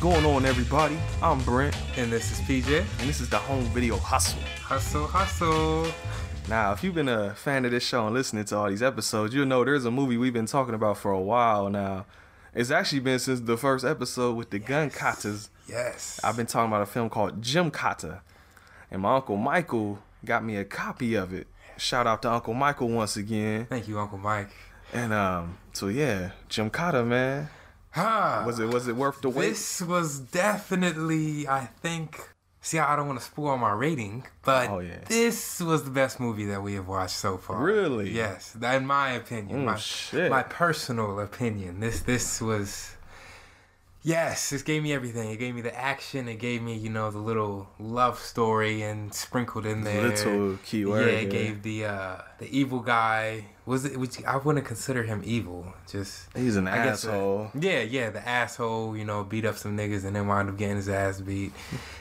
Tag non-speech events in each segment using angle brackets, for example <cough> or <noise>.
What's going on, everybody? I'm Brent, And this is PJ. and this is the Home Video Hustle. Hustle, hustle. Now, if you've been a fan of this show and listening to all these episodes, you'll know there's a movie we've been talking about for a while now. It's actually been since the first episode with the gun katas. Yes. I've been talking about a film called Gymkata, and my uncle Michael got me a copy of it. Shout out to Uncle Michael once again. Thank you, Uncle Mike. And um, so yeah, Gymkata, man, Ah, was it was it worth the wait? This was definitely, I think. See, I don't want to spoil my rating, but Oh, yeah. this was the best movie that we have watched so far. Really? Yes, in my opinion, Oh, my shit. my personal opinion. This this was. Yes, this gave me everything. It gave me the action. It gave me, you know, the little love story and sprinkled in there. Little keyword. Yeah, it gave the uh the evil guy was it which I wouldn't consider him evil. Just He's an I guess, uh, asshole. yeah, yeah, the asshole, you know, beat up some niggas and then wound up getting his ass beat.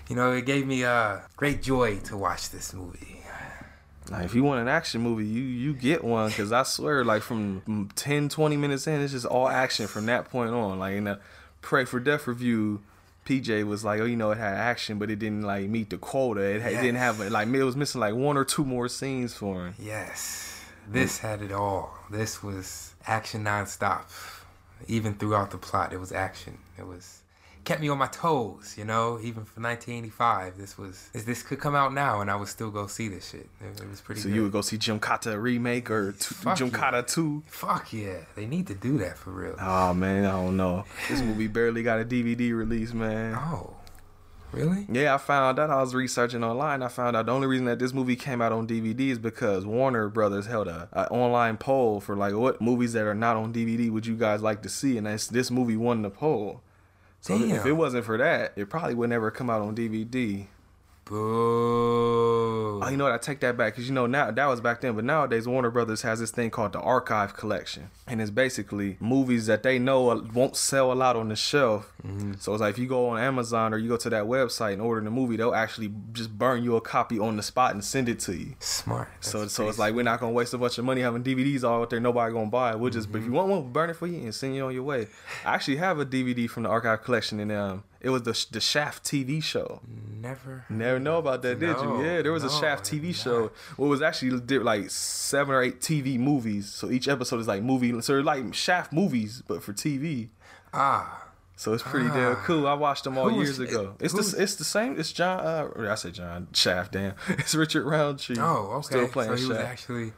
You know, it gave me uh great joy to watch this movie. Like, if you want an action movie, you you get one because I swear, like from mm, 10, 20 minutes in, it's just all action from that point on. Like in the Pray for Death review, PJ was like, oh, you know, it had action, but it didn't like meet the quota. It, had, it didn't have like it was missing like one or two more scenes for him. Yes. This mm. had it all. This was action nonstop. Even throughout the plot, it was action. It was kept me on my toes, you know. Even for 1985, this was this, this could come out now, and I would still go see this shit. It, it was pretty. So good. you would go see Gymkata remake or t- Jim yeah. Kata two. Fuck yeah, they need to do that for real. Oh man, I don't know. This movie <sighs> barely got a DVD release, man. Oh, really? Yeah, I found out. I was researching online. I found out the only reason that this movie came out on DVD is because Warner Brothers held a, a online poll for like what movies that are not on DVD would you guys like to see, and this this movie won the poll. So if it wasn't for that, it probably would never come out on DVD. Boo. Oh, you know what? I take that back because you know now that was back then, but nowadays Warner Brothers has this thing called the Archive Collection, and it's basically movies that they know won't sell a lot on the shelf. So it's like if you go on Amazon or you go to that website and order the movie, they'll actually just burn you a copy on the spot and send it to you. Smart. So That's so it's like we're not gonna waste a bunch of money having DVDs all out there. Nobody gonna buy it. We'll just Mm-hmm. if you want one, we'll burn it for you and send you on your way. I actually have a DVD from the Archive Collection, and um, it was the the Shaft TV show. Never. Never know about that, did No, you? Yeah, there was a Shaft TV show. Well, it was actually did like seven or eight TV movies. So each episode is like movie. So they're like Shaft movies, but for TV. Ah. So it's pretty damn cool. I watched them all years ago. it- It's the it's the same. It's John. Uh, I say John Shaft. Damn, <laughs> it's Richard Roundtree. Oh, okay. Still playing so he was actually.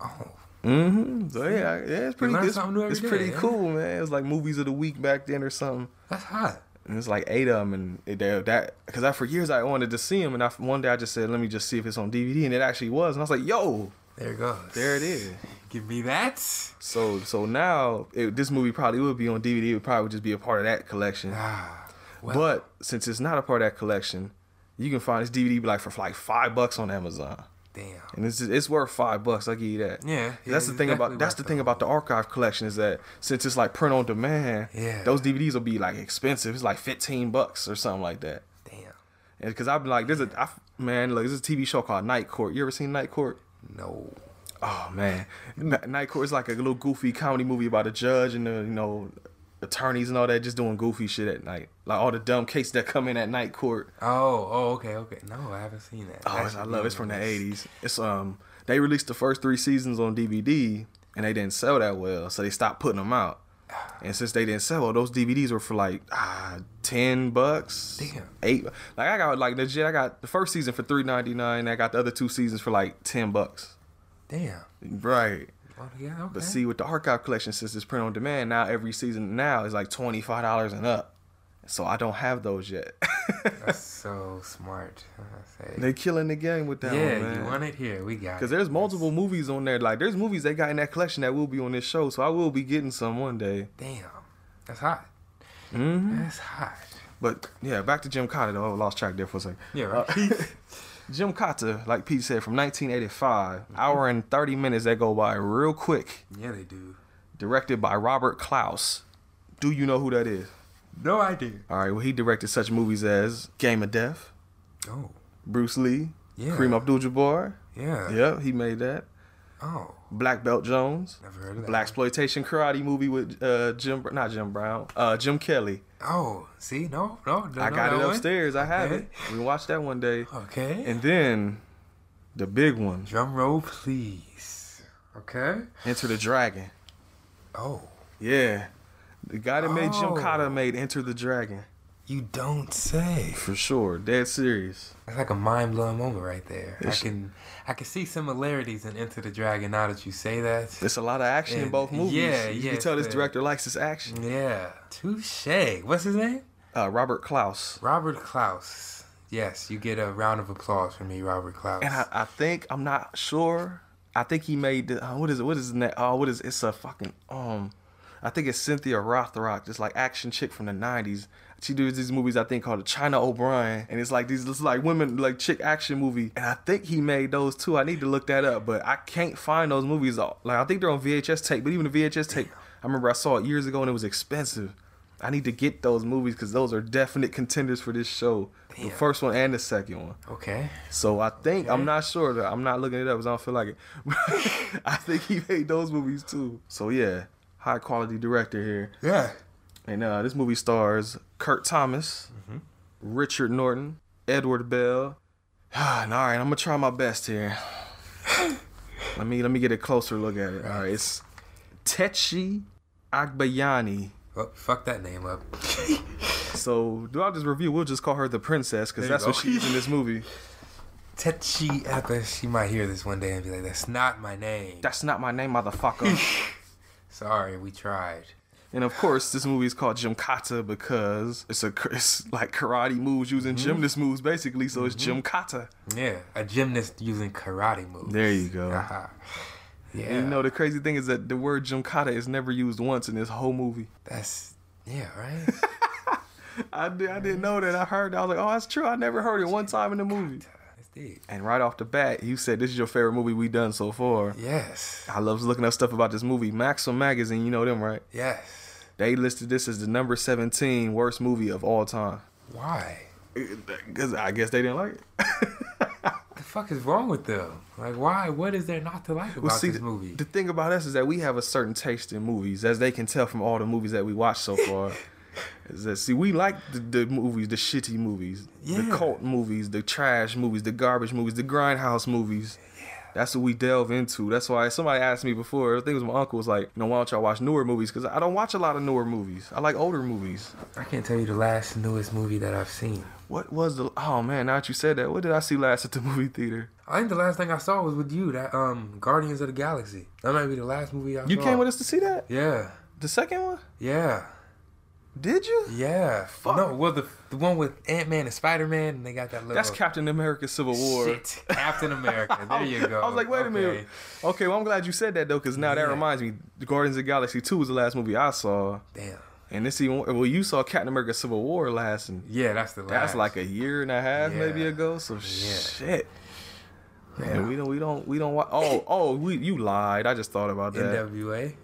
Oh, Mm-hmm. So yeah, yeah, it's pretty. learn It's, something new every it's day, pretty yeah. cool, man. It was like movies of the week back then or something. that's hot. And it's like eight of them, and it, they, that because I for years I wanted to see them, and I, one day I just said, let me just see if it's on DVD, and it actually was, and I was like, yo, There it goes. there it is. Give me that. So so now it, this movie probably would be on DVD. It would probably just be a part of that collection. Ah. Well, but since it's not a part of that collection, you can find this DVD like for like five bucks on Amazon, damn. and it's it's worth five bucks. I give you that. Yeah. That's the thing about that's the thing about the archive collection is that since it's like print on demand, Yeah. those DVDs will be like expensive. It's like fifteen bucks or something like that. Damn. And because I've been like, there's a I, man, look, there's a TV show called Night Court. You ever seen Night Court? No. Oh man, Night Court is like a little goofy comedy movie about a judge and the you know attorneys and all that just doing goofy shit at night, like all the dumb cases that come in at Night Court. Oh. Oh. Okay. Okay. No, I haven't seen that. Oh, I love it. It's from the '80s. It's um they released the first three seasons on DVD and they didn't sell that well, so they stopped putting them out. And since they didn't sell those DVDs were for like ah ten bucks, Damn. eight. Like I got like legit, I got the first season for three ninety nine. I got the other two seasons for like ten bucks. Damn. Right. Oh, yeah. Okay. But see, with the archive collection, since it's print on demand, now every season now is like twenty five dollars and up. So I don't have those yet. <laughs> That's so smart. <laughs> I say. they killing the game with that yeah, one, you want it here. We got. Because there's multiple movies on there. Like there's movies they got in that collection that will be on this show. So I will be getting some one day. Damn. That's hot. hmm That's hot. But yeah, back to Gymkata though. I lost track there for a second. Yeah. Right. <laughs> Gymkata, like Pete said, from 1985, hour and 30 minutes that go by real quick. yeah, they do. Directed by Robert Clouse. Do you know who that is? No idea. All right, well, he directed such movies as Game of Death, Oh. Bruce Lee, Yeah. Kareem Abdul-Jabbar. Yeah. Yeah, he made that. Oh, Black Belt Jones. never heard of that. Black exploitation karate movie with uh, Jim, not Jim Brown, uh, Jim Kelly. Oh, see, no, no, don't I got it one. upstairs. I have Okay. it. We watched that one day. Okay. And then the big one, Drum roll, please. Okay. Enter the Dragon. Oh, Yeah. The guy that made Jim Oh. Cotta made Enter the Dragon. You don't say. For sure. Dead serious. That's like a mind blowing moment right there. It's- I can, I can see similarities in Enter the Dragon now that you say that. There's a lot of action in both movies. yeah, You yeah, can tell this uh, director likes his action. Yeah. Touche. What's his name? Uh, Robert Clouse. Robert Clouse. Yes, you get a round of applause from me, Robert Clouse. And I, I think I'm not sure. I think he made the, uh, what is it? What is his name? Oh, what is it's a fucking um. I think it's Cynthia Rothrock, this like action chick from the '90s. She does these movies I think called the China O'Brien, and it's like these this like women like chick action movie. And I think he made those too. I need to look that up, but I can't find those movies. Like I think they're on VHS tape, but even the VHS tape, I remember I saw it years ago and it was expensive. I need to get those movies because those are definite contenders for this show. The first one and the second one. okay. So I think Okay. I'm not sure that I'm not looking it up because I don't feel like it. <laughs> I think he made those movies too. So yeah, high quality director here. Yeah. And uh, this movie stars Kurt Thomas, Mm-hmm. Richard Norton, Edward Bell. <sighs> and all right, I'm gonna try my best here. <laughs> let me let me get a closer look at it. All right, it's Tetchie Agbayani. Oh, fuck that name up. <laughs> So throughout this review, we'll just call her the princess because that's what go. she is in this movie. <laughs> Tetchi Epa, she might hear this one day and be like, that's not my name. That's not my name, motherfucker. Sorry, we tried. And of course, this movie is called Gymkata because it's a it's like karate moves using Mm-hmm. gymnast moves, basically. So it's Gymkata. Yeah, a gymnast using karate moves. There you go. Haha. <laughs> yeah. And you know the crazy thing is that the word Gymkata is never used once in this whole movie. That's, yeah, right? <laughs> I did, I didn't know that. I heard. That. I was like, oh, that's true. I never heard it one time in the movie. And right off the bat, you said this is your favorite movie we've done so far. Yes. I love looking up stuff about this movie. Maxim magazine, you know them, right? Yes. They listed this as the number 17 worst movie of all time. Why? Because I guess they didn't like it. <laughs> The fuck is wrong with them? Like, why? What is there not to like about Well, see, this the- movie? The thing about us is that we have a certain taste in movies, as they can tell from all the movies that we watched so <laughs> far. Is that see, we like the, the movies, the shitty movies, the cult movies, the trash movies, the garbage movies, the grindhouse movies. That's what we delve into. That's why somebody asked me before. I think it was my uncle was like, you know, why don't y'all watch newer movies? Because I don't watch a lot of newer movies. I like older movies. I can't tell you the last newest movie that I've seen. What was the? Oh man, now that you said that, what did I see last at the movie theater? I think the last thing I saw was with you, that um Guardians of the Galaxy. That might be the last movie I You saw. You came with us to see that? Yeah. The second one? Yeah. Did you? Yeah. Fuck. No, well the the one with Ant Man and Spider Man and they got that little That's Captain America: Civil War. Shit. Captain America. There you go. <laughs> I was like, wait a minute. Okay. Okay, well, I'm glad you said that though, because now that reminds me, Guardians of the Galaxy Two was the last movie I saw, Damn. and this even well, you saw Captain America: Civil War last, and Yeah, that's the last. that's like a year and a half maybe ago. So shit. Man, Yeah. we don't, we don't, we don't. Wa- oh, oh, we, you lied. I just thought about that. NWA.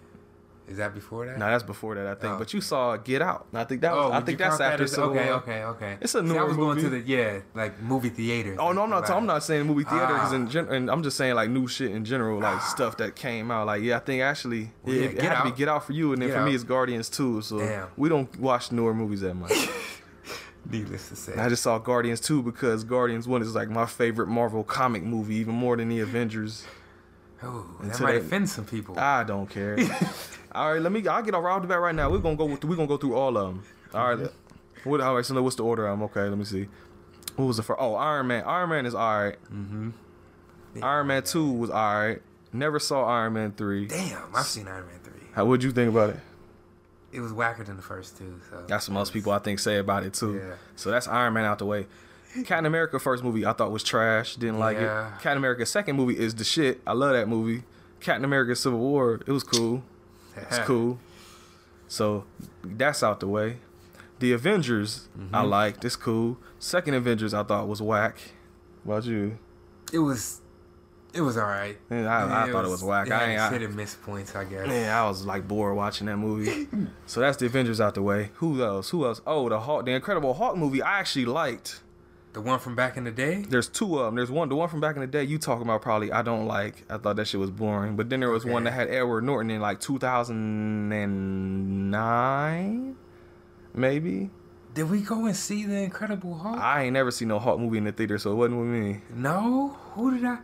Is that before that? No, that's before that, I think. Oh. But you saw Get Out. I think that was. Oh, I think that's that after okay, War. okay, okay. It's a See, I was going to the yeah, like movie theater. Oh no, I'm not. I'm not saying movie theater because Ah. in gen- and I'm just saying like new shit in general, like stuff that came out. Like yeah, I think actually Well, yeah, it Get had to be Out. Get Out for you, and then Get for me it's Guardians too. So Damn. we don't watch newer movies that much. <laughs> Needless to say. And I just saw Guardians two because Guardians one is like my favorite Marvel comic movie, even more than the Avengers. Oh, that Until might offend some people. I don't care. <laughs> all right, let me. I'll get off the bat right now. We're gonna go. With, we're gonna go through all of them. All right. What? All right. So what's the order? I'm okay. Let me see. What was the first? Oh, Iron Man. Iron Man is all right. mm-hmm. Iron Man two was all right. Never saw Iron Man three. Damn, I've seen Iron Man three. How would you think about it? It was whacker than the first two. So That's what most people I think say about it too. Yeah. So that's Iron Man out the way. Captain America first movie I thought was trash. Didn't like Yeah. it. Captain America second movie is the shit. I love that movie. Captain America Civil War it was cool. It's cool. So that's out the way. The Avengers Mm-hmm. I liked. It's cool. Second Avengers I thought was whack. What about you? It was, it was all right. Yeah, I- I thought it was whack. It I ain't- I- hit and miss points, I guess. Man, I was like bored watching that movie. so that's the Avengers out the way. Who else? Who else? Oh, the Hulk, the Incredible Hulk movie. I actually liked. The one from back in the day. There's two of them. There's one, the one from back in the day you talking about probably I don't like. I thought that shit was boring. But then there was one that had Edward Norton in like 2009, maybe. Did we go and see the Incredible Hulk? I ain't never seen no Hulk movie in the theater, so it wasn't with me. no. Who did I?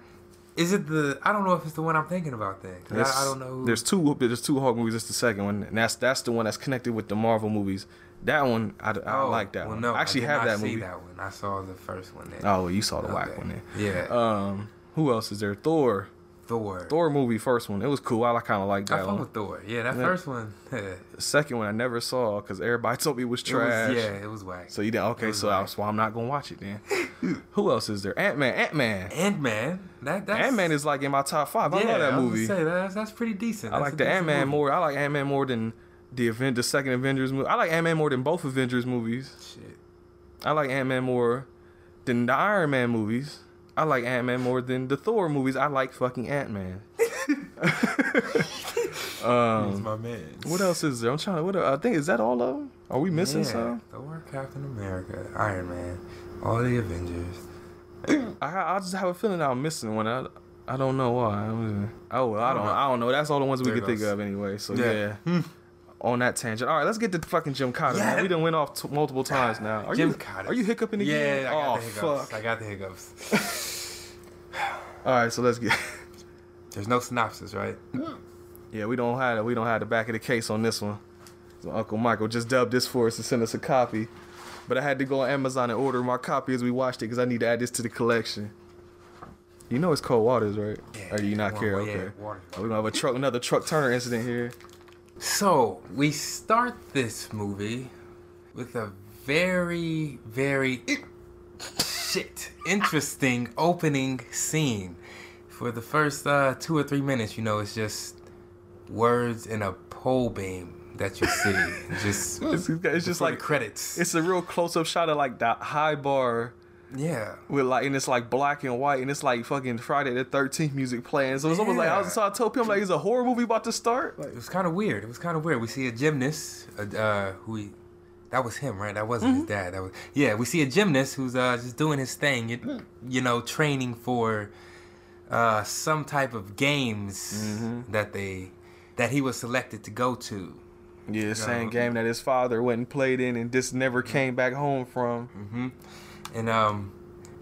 Is it the? I don't know if it's the one I'm thinking about. Then I, I don't know. Who, There's two. There's two Hulk movies. It's the second one, and that's that's the one that's connected with the Marvel movies. That one, I, I Oh, like that well, one. No, I actually did have that see movie. that one. I saw the first one. Then. Oh, you saw the whack one then. Yeah. Um, who else is there? Thor. Thor. Thor movie, first one. It was cool. I kind of like that fuck one. with Thor. Yeah, that Yeah. first one. <laughs> The second one I never saw because everybody <laughs> told me it was was, trash. yeah, it was whack. So you didn't. Okay, so that's why I'm not gonna watch it then. <laughs> who else is there? Ant Man. Ant Man. Ant Man. That Ant Man is like in my top five. I yeah, love that I was movie. Say, that's that's pretty decent. I That's like the Ant Man more. I like Ant Man more than the event, the second Avengers movie. I like Ant Man more than both Avengers movies. Shit. I like Ant Man more than the Iron Man movies. I like Ant Man more than the Thor movies. I like fucking Ant Man. <laughs> He's um, my man. what else is there? I'm trying to. What I think is that all of them? Are we missing yeah, some? Thor, Captain America, Iron Man, all the Avengers. <clears throat> I, I just have a feeling I'm missing one. I, I don't know why. Oh well, I don't. I don't know. That's all the ones we There could think of anyway. So Yeah. Yeah. <laughs> <laughs> On that tangent. All right, let's get to fucking Gymkata. man. Yeah. We done went off t- multiple times <sighs> now. Are Jim you Cotter. Are you hiccuping again? Yeah, I got oh the hiccups. fuck. I got the hiccups. <laughs> All right, so let's get. <laughs> There's no synopsis, right? Yeah, we don't have we don't have the back of the case on this one. So Uncle Michael just dubbed this for us and sent us a copy, but I had to go on Amazon and order my copy as we watched it because I need to add this to the collection. You know it's cold waters, right? or do you not care? way, Okay. yeah, water. Oh, we gonna have a truck, another truck Turner incident here. So we start this movie with a very, very shit interesting opening scene. For the first uh, two or three minutes, you know, it's just words in a pole beam that you see. <laughs> just It's, it's just like credits. it's a real close up shot of like that high bar yeah. with like and it's like black and white and it's like fucking Friday the Thirteenth music playing. So it's almost like I was so I told people like it's a horror movie about to start. Like, It was kind of weird. It was kind of weird. We see a gymnast, uh, uh, who he, that was him, right? That wasn't his dad. That was yeah. We see a gymnast who's uh, just doing his thing, you, you know, training for uh, some type of games that they that he was selected to go to. yeah, the same No. game that his father went and played in and just never came back home from. And um,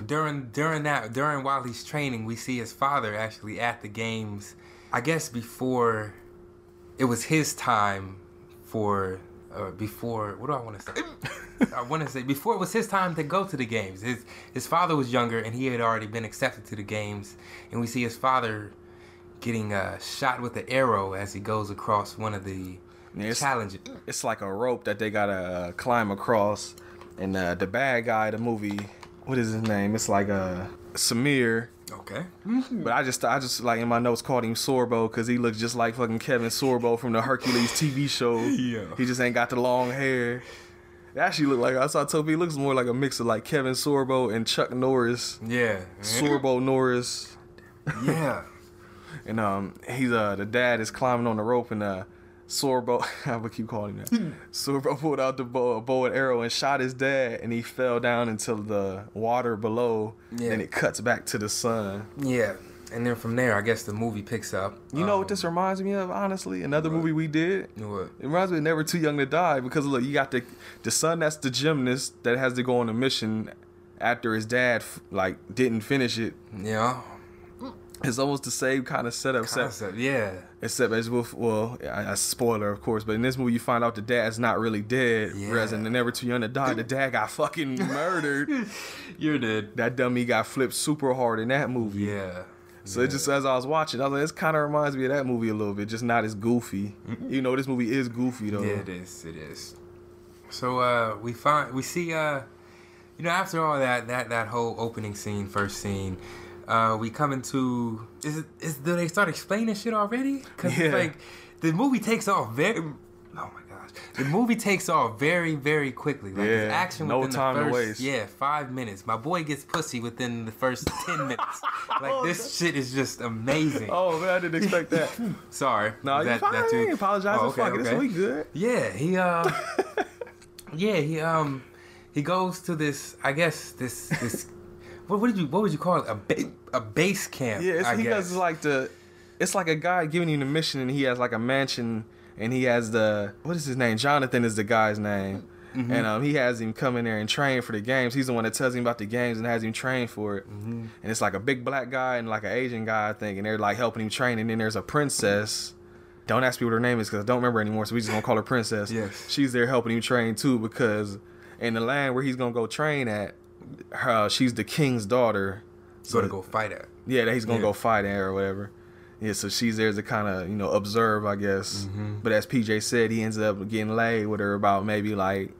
during during that during while he's training, we see his father actually at the games. I guess before it was his time for uh, before what do I want to say? <laughs> I want to say before it was his time to go to the games. His his father was younger and he had already been accepted to the games, and we see his father getting uh, shot with an arrow as he goes across one of the it's- challenges. It's like a rope that they gotta uh, climb across, and uh, the bad guy, the movie, what is his name? It's like uh, Samir. Okay. But I just, I just like in my notes called him Sorbo because he looks just like fucking Kevin Sorbo from the Hercules TV show. <laughs> Yeah. He just ain't got the long hair. It actually look like I saw Toby. Looks more like a mix of like Kevin Sorbo and Chuck Norris. Yeah. Sorbo Norris. Yeah. <laughs> And um, he's uh the dad is climbing on the rope and uh Sorbo I would keep calling him that. Sorbo pulled out the bow, bow and arrow and shot his dad and he fell down into the water below. Yeah. And it cuts back to the sun. Yeah, and then from there, I guess the movie picks up. You know what Um, this reminds me of, honestly? Another movie we did. What? It reminds me of Never Too Young to Die because look, you got the the son that's the gymnast that has to go on a mission after his dad like didn't finish it. Yeah, It's almost the same kind of setup. except- concept. Yeah, Except as with well, a spoiler of course, but in this movie you find out the dad's not really dead. Whereas in Yeah. the Never Too Young to Die, the dad got fucking <laughs> murdered. you're dead. that dummy got flipped super hard in that movie. Yeah. So it just as I was watching, I was like, this kind of reminds me of that movie a little bit, just not as goofy. You know, this movie is goofy though. Mm-hmm. Yeah, it is. It is. So uh, we find we see uh, you know, after all that that that whole opening scene, first scene, uh, we come into is it is do they start explaining shit already? Because Yeah. like the movie takes off very. Oh my gosh, the movie takes off very very quickly. Like it's Yeah, action no within time to the first waste. yeah five minutes. My boy gets pussy within the first ten <laughs> minutes. Like this shit is just amazing. Oh man, I didn't expect that. <laughs> Sorry. no, you That- fine. that too- apologizing. Oh, okay, Fuck okay. this we good. yeah, he uh, <laughs> yeah, he um, he goes to this. I guess this this. What, what did you what would you call it? A ba- a base camp. Yeah, it's, I he guess. does like the. It's like a guy giving you the mission, and he has like a mansion, and he has the what is his name? Jonathan is the guy's name, Mm-hmm. and um, he has him come in there and train for the games. He's the one that tells him about the games and has him train for it. Mm-hmm. And it's like a big black guy and like an Asian guy, I think, and they're like helping him train. And then there's a princess. Don't ask me what her name is because I don't remember anymore. So we just gonna call her princess. Yes. she's there helping him train too because in the land where he's gonna go train at, her, she's the king's daughter. Go to go fight at. Yeah, that he's gonna Yeah. go fight her or whatever. Yeah, so she's there to kind of you know observe, I guess. Mm-hmm. But as PJ said, he ends up getting laid with her about maybe like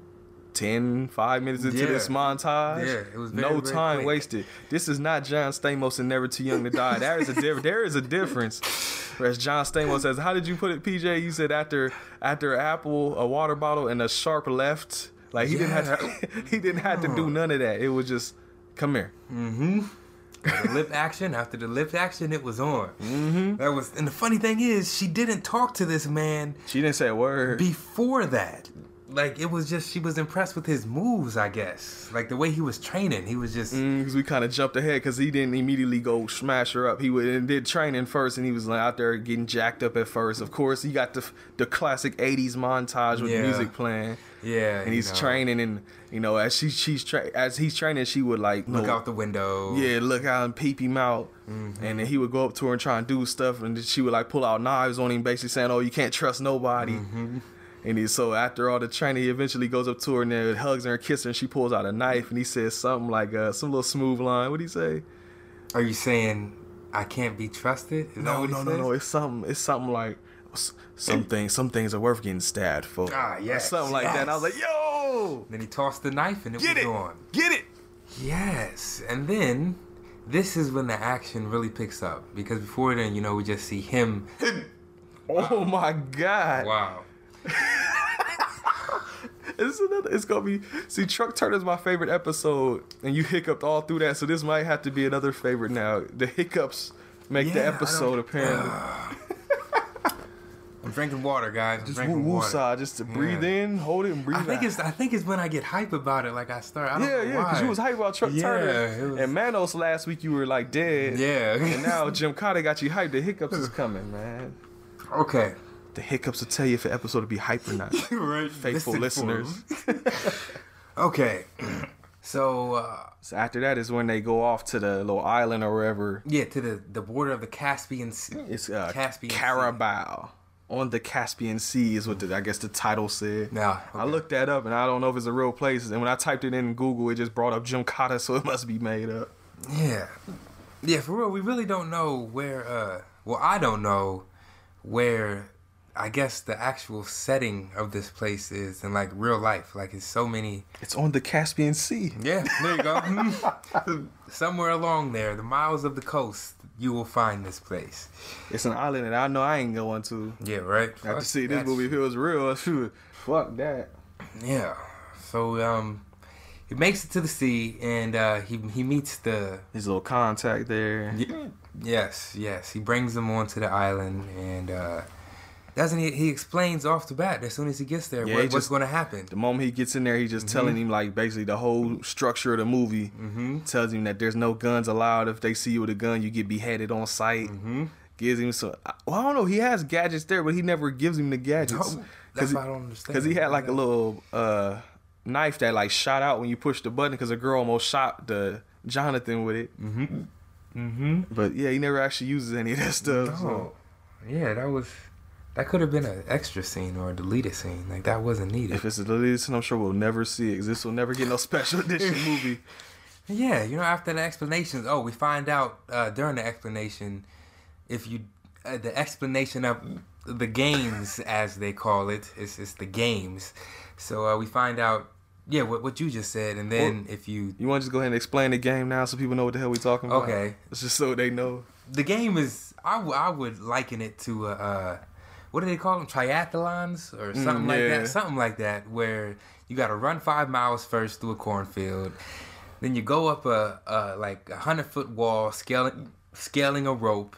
10, 5 minutes into Yeah. this montage. Yeah, it was very, no very time quick. wasted. This is not John Stamos and Never Too Young to Die. There is a diff- <laughs> There is a difference. Whereas John Stamos says, "How did you put it, PJ?" You said after after Apple, a water bottle, and a sharp left. Like he didn't have to. <laughs> he didn't have to do none of that. It was just come here. Mm-hmm. the lip action after the lip action it was on mm-hmm. that was and the funny thing is she didn't talk to this man She didn't say a word. before that like it was just she was impressed with his moves i guess like the way he was training he was just because we kind of jumped ahead because he didn't immediately go smash her up. He would and did training first, and he was like out there getting jacked up at first. Of course, he got the the classic '80s montage with Yeah. music playing, yeah and he's you know, training, and you know as she she's tra- as he's training, she would like look know- out the window Yeah, look out and peep him out, Mm-hmm. and then he would go up to her and try and do stuff, and then she would like pull out knives on him, basically saying, "Oh, you can't trust nobody." Mm-hmm. And he, so after all the training, he eventually goes up to her and then hugs her and kisses her, and she pulls out a knife, and he says something like uh, some little smooth line. What do you say? are you saying i can't be trusted Is No, no, no, no. It's something. It's something like some things. Some things are worth getting stabbed for. Ah, yes, something like that. And I was like, yo, then he tossed the knife and it get was it, on get it. Yes, and then this is when the action really picks up because before then, you know, we just see him. Oh my god. Wow. <laughs> It's another. It's gonna be. See, Truck Turner's my favorite episode, and you hiccuped all through that. So this might have to be another favorite now. The hiccups make the Yeah, I episode apparently. <sighs> <laughs> I'm drinking water, guys. I'm just drinking woo water. just to breathe Yeah. in, hold it, and breathe I think out. it's I think it's when I get hype about it. Like I start. I don't yeah, know yeah, because you was hype about Truck Yeah, Turner was- and Manos last week. You were like dead. Yeah. and now <laughs> Gymkata got you hyped. The hiccups is coming, man. okay. The hiccups will tell you if an episode will be hype or not. <laughs> right. Faithful Listen for <laughs> okay. <clears throat> So uh, So after that is when they go off to the little island or wherever. yeah, to the the border of the Caspian Sea. It's uh, Caspian Sea. On the Caspian Sea is what the, I guess the title said. Now, I looked that up and I don't know if it's a real place. And when I typed it in Google, it just brought up Gymkata, <laughs> so it must be made up. Yeah. Yeah, for real, we really don't know where uh well I don't know where I guess the actual setting of this place is in like real life. Like it's so many It's on the Caspian Sea. Yeah, there you go. <laughs> <laughs> Somewhere along there, the miles of the coast, you will find this place. It's an island that I know I ain't going to. Yeah, right. I have Fuck, to see this movie if it was real. shoot, <laughs> Fuck that. Yeah. So um he makes it to the sea and uh he he meets the His little contact there. Yes, yes. He brings them onto the island and uh doesn't he he explains off the bat as soon as he gets there Yeah, what, he what's gonna happen. The moment he gets in there, he's just telling him like basically the whole structure of the movie. Mm-hmm. Tells him that there's no guns allowed. If they see you with a gun, you get beheaded on sight. Mm-hmm. Gives him some. Well, I don't know. He has gadgets there, but he never gives him the gadgets. No, that's why I don't understand. Because he had like a little uh, knife that like shot out when you push the button. Because a girl almost shot the Jonathan with it. Mm-hmm. Mm-hmm. But yeah, he never actually uses any of that stuff. so. Oh. Yeah, that was that could have been an extra scene or a deleted scene. Like that wasn't needed. If it's a deleted scene, I'm sure we'll never see it. this will never get no special edition <laughs> movie. Yeah, you know, after the explanations, oh, we find out uh, during the explanation if you uh, the explanation of the games as they call it, is it's the games. So uh, we find out, yeah, what what you just said, and then if you You want to just go ahead and explain the game now so people know what the hell we talking about? Okay. It's just so they know. the game is, I, w- I would liken it to uh, uh, what do they call them, triathlons or something like yeah. that, something like that, where you got to run five miles first through a cornfield, then you go up a, a like a hundred foot wall, scaling scaling a rope,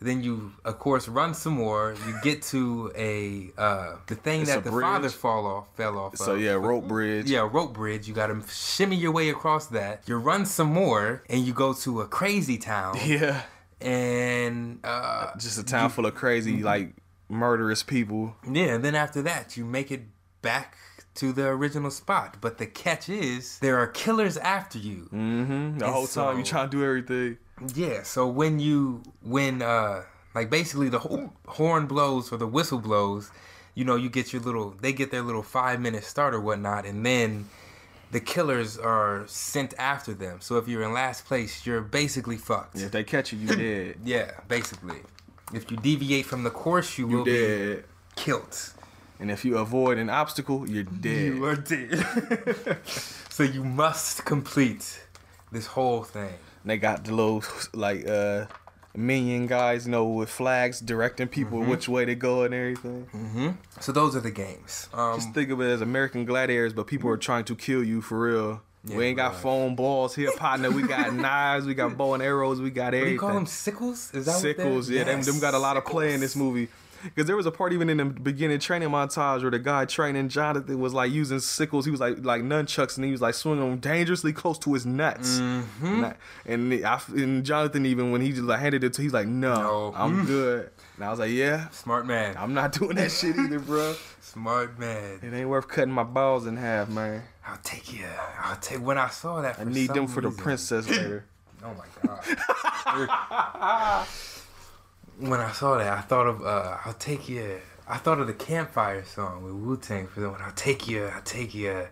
Then you, of course, run some more. You get to a uh, the thing It's that the bridge. father fall off fell off. So of. yeah, rope bridge. Yeah, rope bridge. You gotta shimmy your way across that. You run some more, and you go to a crazy town. <laughs> Yeah. And uh, Just a town full of crazy, like murderous people. yeah, and then after that, you make it back to the original spot. But the catch is there are killers after you. Mm-hmm. The whole time you so- trying to do everything. Yeah, so when you when uh like basically the ho- horn blows or the whistle blows, you know, you get your little they get their little five minute start or whatnot, and then the killers are sent after them. So if you're in last place, you're basically fucked. If they catch you, you <laughs> dead. Yeah, basically. If you deviate from the course, you, You will be killed. And if you avoid an obstacle, you're dead. You are dead. <laughs> so you must complete this whole thing. They got the little like uh minion guys, you know, with flags directing people Mm-hmm. which way to go and everything. So those are the games. Um, Just think of it as American gladiators, but people are trying to kill you for real. We ain't got right. foam balls here, partner. We got <laughs> knives, we got bow and arrows, we got what do everything. you call them? Sickles? Is that Sickles, yeah, them, them got a lot of play in this movie. Because there was a part even in the beginning training montage where the guy training Jonathan was like using sickles. He was like like nunchucks and he was like swinging them dangerously close to his nuts. Mm-hmm. And, and, I, and Jonathan even when he just like handed it to, he's like, no, No. I'm good. And I was like, yeah, Smart man. I'm not doing that shit either, bro. <laughs> Smart man. It ain't worth cutting my balls in half, man. I'll take you. I'll take. When I saw that, I need them for the princess <clears throat> later. Oh my god. <laughs> when I saw that, I thought of uh, "I'll take you." I thought of the campfire song with Wu Tang for the one. I'll take you. I'll take you.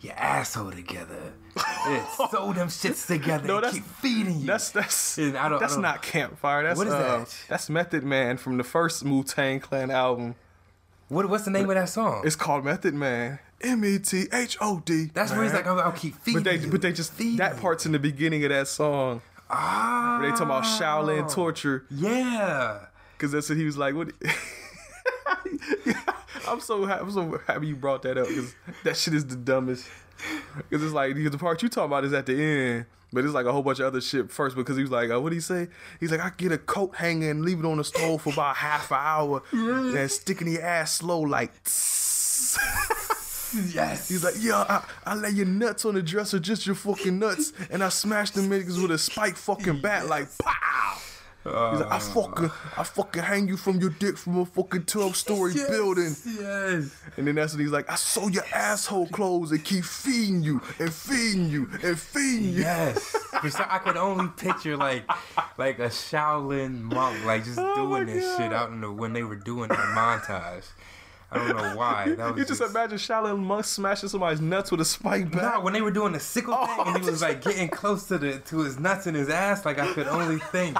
Your asshole together. <laughs> Yeah, sew them shits together No, and that's- keep feeding you. That's that's And I don't- I that's not campfire. That's What is uh, that? That's Method Man from the first Wu Tang Clan album. what, what's the name of that song? It's called Method Man. M E T H O D. That's where he's like, I'll, I'll keep feeding But they you. but they just feed that you." part's in the beginning of that song. Ah. Where they talking about Shaolin torture. Yeah. Cause that's what he was like. What? <laughs> I'm so happy. I'm so happy you brought that up because that shit is the dumbest. Because it's like the part you talking about is at the end, but it's like a whole bunch of other shit first. Because he was like, uh, what did he say? He's like, I get a coat hanger and leave it on the stove for about half an hour, <laughs> and stick in your ass slow like. <laughs> Yes. He's like, yeah, I, I lay your nuts on the dresser, just your fucking nuts, and I smash them niggas with a spike fucking bat, like pow. He's like, I uh, fucking, I fucking hang you from your dick from a fucking twelve story Yes, building, Yes. and then that's when he's like, I sew your asshole clothes and keep feeding you and feeding you and feeding you. Yes. Some, I could only picture like like a Shaolin monk like just Oh doing this God. shit out in the when they were doing that montage. I don't know why. That was You just imagine Shaolin monk smashing somebody's nuts with a spike bat. when they were doing the sickle Oh, thing and he was like <laughs> getting close to the to his nuts and his ass, like I could only think.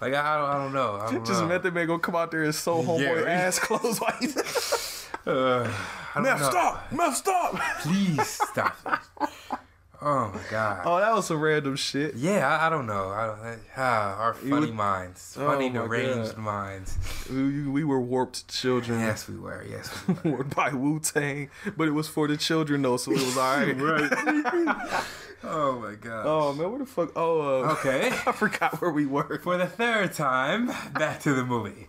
Like I don't, I don't know. I don't Just know. Method Man gonna come out there and sew homeboy Yeah. ass clothes while he's <laughs> Uh, I don't Meth, stop! Meth, stop! Please stop. Oh my god. Oh, that was some random shit. Yeah, I, I don't know. I don't, ah, our funny would- minds, Oh funny my deranged God. minds. We, we were warped children. Yes, we were. Yes, we <laughs> were. Warped by Wu Tang, but it was for the children though, so it was alright. <laughs> <laughs> Oh my god. Oh man, where the fuck? Oh, uh, Okay. I forgot where we were. For the third time, back to the movie.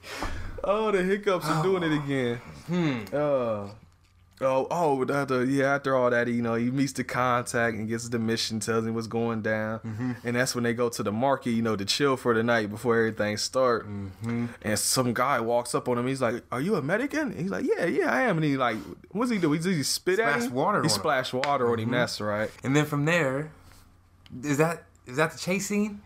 Oh, the hiccups are doing it again. Hmm. Uh, oh, oh, after, yeah. After all that, you know, he meets the contact and gets the mission, tells him what's going down, Mm-hmm. and that's when they go to the market, you know, to chill for the night before everything start. Mm-hmm. And some guy walks up on him. He's like, "Are you a medican?" And he's like, "Yeah, yeah, I am." And he like, "What's he do? He, he spit at him? water He splashed water on him. Mm-hmm. That's right. And then from there, is that is that the chase scene?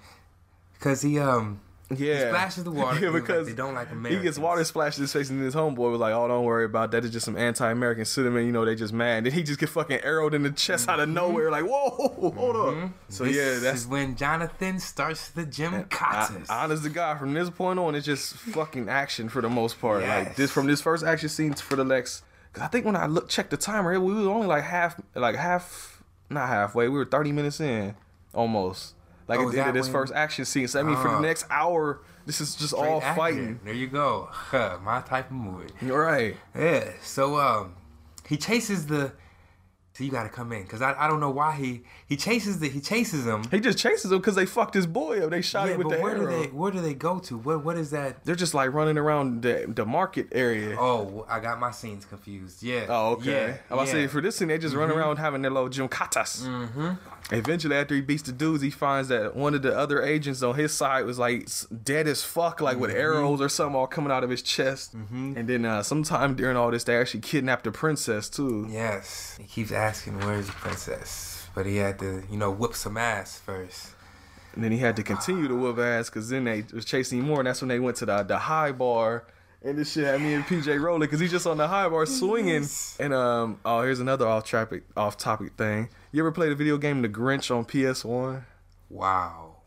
Because he um Yeah, he splashes the water. <laughs> Yeah, was like, because they don't like He gets water splashed in his face, and his homeboy was like, "Oh, don't worry about that. It's just some anti-American sentiment. You know, they just mad." Then he just get fucking arrowed in the chest out of mm-hmm. nowhere. Like, whoa, <laughs> hold up. Mm-hmm. So This yeah, that's is when Jonathan starts the Jim I, honest to God. From this point on, it's just fucking action for the most part. Like this, from this first action scene for the next. Cause I think when I look checked the timer, we was only like half, like half, not halfway. We were thirty minutes in, almost. Like Oh, at the end of this when- first action scene. So I mean, for the Oh. next hour, this is just all action. fighting. There you go. Huh, <laughs> my type of movie. You're Right. Yeah. So um, he chases the So you gotta come in because I, I don't know why he he chases the he chases them. He just chases them because they fucked his boy up. They shot Yeah, him with but the where arrow. do they where do they go to? What what is that? They're just like running around the the market area. Oh, I got my scenes confused. Yeah. Oh, okay. Yeah. To say yeah. Mm-hmm. for this scene, they just run around having their little gymkatas. Mm-hmm. Eventually, after he beats the dudes, he finds that one of the other agents on his side was like dead as fuck, like Mm-hmm. with arrows or something all coming out of his chest. And then uh, sometime during all this, they actually kidnapped the princess too. Yes. He keeps asking where's the princess, but he had to you know whip some ass first. And then he had to continue to whoop ass because then they was chasing him more, and that's when they went to the the high bar. And this shit had me and PJ rolling because he's just on the high bar swinging. Yes. And um, oh, here's another off topic off topic thing. You ever played the video game The Grinch on PS One? Wow.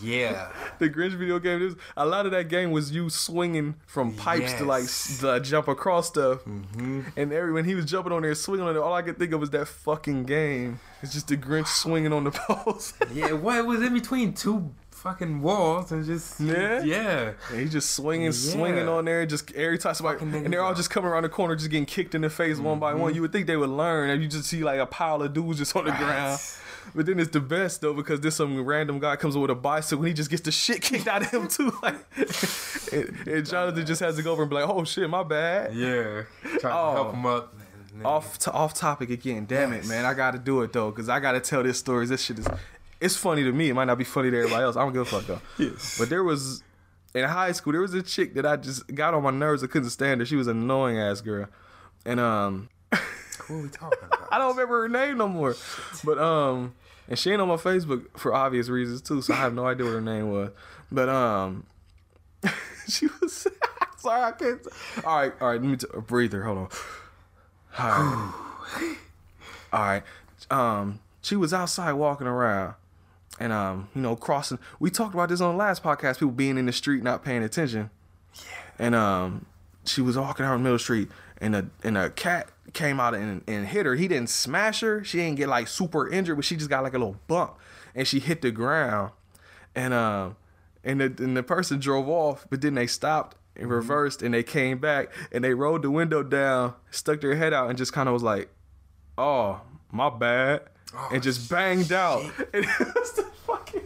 yeah. <laughs> The Grinch video game. This, a lot of that game was you swinging from pipes to like Yes. Mm-hmm. to jump across stuff. And every when he was jumping on there swinging on it, all I could think of was that fucking game. It's just the Grinch swinging on the <laughs> poles. Yeah. What It was in between two fucking walls and just Yeah? yeah. And he's just swinging, Yeah. swinging on there. Just every time somebody, and they're all just coming around the corner, just getting kicked in the face one by Mm-hmm. one. You would think they would learn, and you just see like a pile of dudes just on the Right. ground. But then it's the best though because this some random guy comes up with a bicycle and he just gets the shit kicked out of him too. <laughs> Like, and, and Jonathan just has to go over and be like, "Oh shit, my bad." Yeah. Trying to Oh. help him up. Off to, off topic again. Damn it, man. I got to do it though because I got to tell this story. This shit is, it's funny to me. It might not be funny to everybody else. I don't give a fuck though. <laughs> Yes. But there was in high school, there was a chick that I just got on my nerves. I couldn't stand her. She was an annoying ass girl, and um, <laughs> What are we talking about? I don't remember her name no more. But um, and she ain't on my Facebook for obvious reasons too. So I have no idea what her name was. But um, <laughs> she was. sorry, I can't. All right, all right. Let me t- a breather. Hold on. All right. <sighs> all right. Um, she was outside walking around. And um, you know, crossing. We talked about this on the last podcast. People being in the street, not paying attention. Yeah. And um, she was walking down the middle street, and a and a cat came out and, and hit her. He didn't smash her. She didn't get like super injured, but she just got like a little bump, and she hit the ground. And um, and the and the person drove off, but then they stopped and reversed, and they came back, and they rolled the window down, stuck their head out, and just kind of was like, "Oh, my bad," Oh, and just banged out. <laughs> And it was the fucking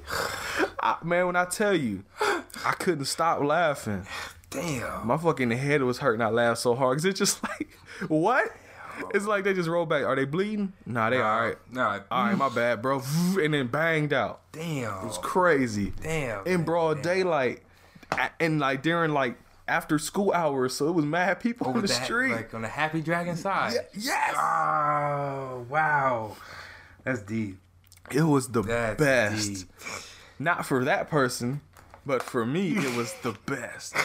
I, man. When I tell you, I couldn't stop laughing. Damn. My fucking head was hurting. I laughed so hard because it's just <laughs> like, what? It's like they just roll back. Are they bleeding? Nah, they all right. Nah. All right, my bad, bro. <laughs> And then banged out. Damn. It's crazy. Damn. In broad damn. daylight, and like during like after school hours, so it was mad people oh, on the that, street. Like on the Happy Dragon side. yes. Oh, wow. That's deep. It was the That's best. deep. Not for that person, but for me, it <laughs> was the best.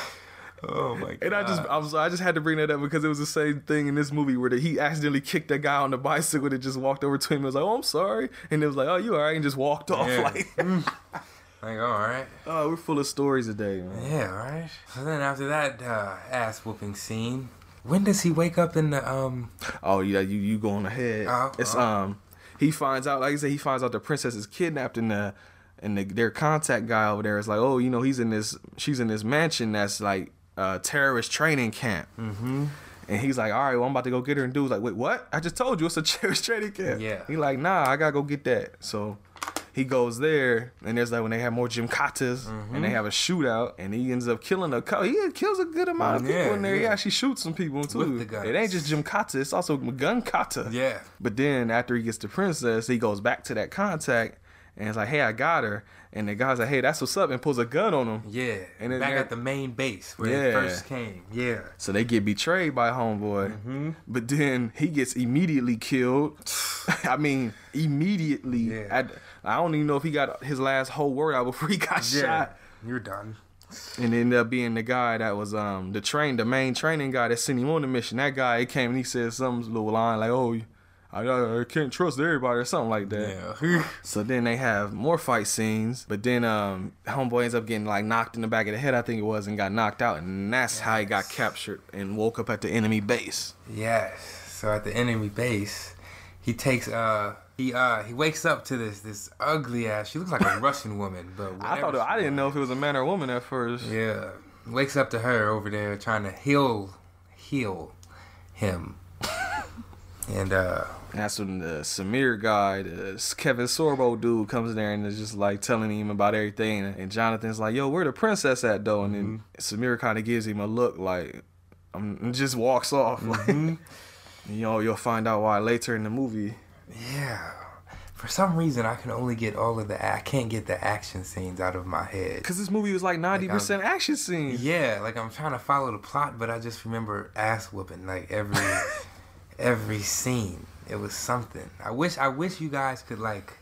Oh my god. And I just, I was, I just had to bring that up because it was the same thing in this movie where the, he accidentally kicked that guy on the bicycle that just walked over to him. and was like, "Oh, I'm sorry," and it was like, "Oh, you all right?" and just walked off. Yeah. Like, <laughs> like, all right. oh, we're full of stories today, man. Yeah, all right. So then after that uh, ass whooping scene, when does he wake up in the um? Oh, yeah, you you going ahead? Oh, it's oh. um, he finds out, like I said, he finds out the princess is kidnapped and the and the, their contact guy over there is like, oh, you know, he's in this, she's in this mansion that's like a terrorist training camp. Mm-hmm. And he's like, all right, well, I'm about to go get her. And dude's like, wait, what? I just told you it's a <laughs> terrorist training camp. Yeah. He like, nah, I gotta go get that. So he goes there, and there's like when they have more Gymkatas, Mm-hmm. and they have a shootout, and he ends up killing a couple. He kills a good amount of people in there. He yeah. actually shoots some people too. With the guns. It ain't just Gymkata, it's also gun Kata. Yeah. But then after he gets the princess, he goes back to that contact and it's like, hey, I got her. And the guy's like, hey, that's what's up, and pulls a gun on him. Yeah. And then back at the main base where Yeah. they first came. Yeah. So they get betrayed by homeboy. But then he gets immediately killed. <sighs> <laughs> I mean, immediately. Yeah. At, I don't even know if he got his last whole word out <laughs> before he got shot. You're done. And ended up being the guy that was um the train, the main training guy that sent him on the mission. That guy he came and he said some little line like, "Oh, I, I can't trust everybody" or something like that. Yeah. <laughs> <laughs> So then they have more fight scenes, but then um homeboy ends up getting like knocked in the back of the head, I think it was, and got knocked out, and that's how he got captured and woke up at the enemy base. yes. So at the enemy base, he takes uh he uh he wakes up to this this ugly ass. She looks like a <laughs> Russian woman, but I thought I didn't know if it was a man or a woman at first. Yeah. Wakes up to her over there trying to heal heal him. <laughs> And uh, And that's when the Samir guy, the Kevin Sorbo dude, comes in there and is just like telling him about everything. And Jonathan's like, "Yo, where the princess at though?" And then Samir kind of gives him a look like, um, and just walks off. <laughs> you know, you'll find out why later in the movie. Yeah, for some reason I can only get all of the I can't get the action scenes out of my head. Cause this movie was like ninety percent action scenes. Yeah, like I'm trying to follow the plot, but I just remember ass whooping like every <laughs> every scene. It was something. I wish I wish you guys could like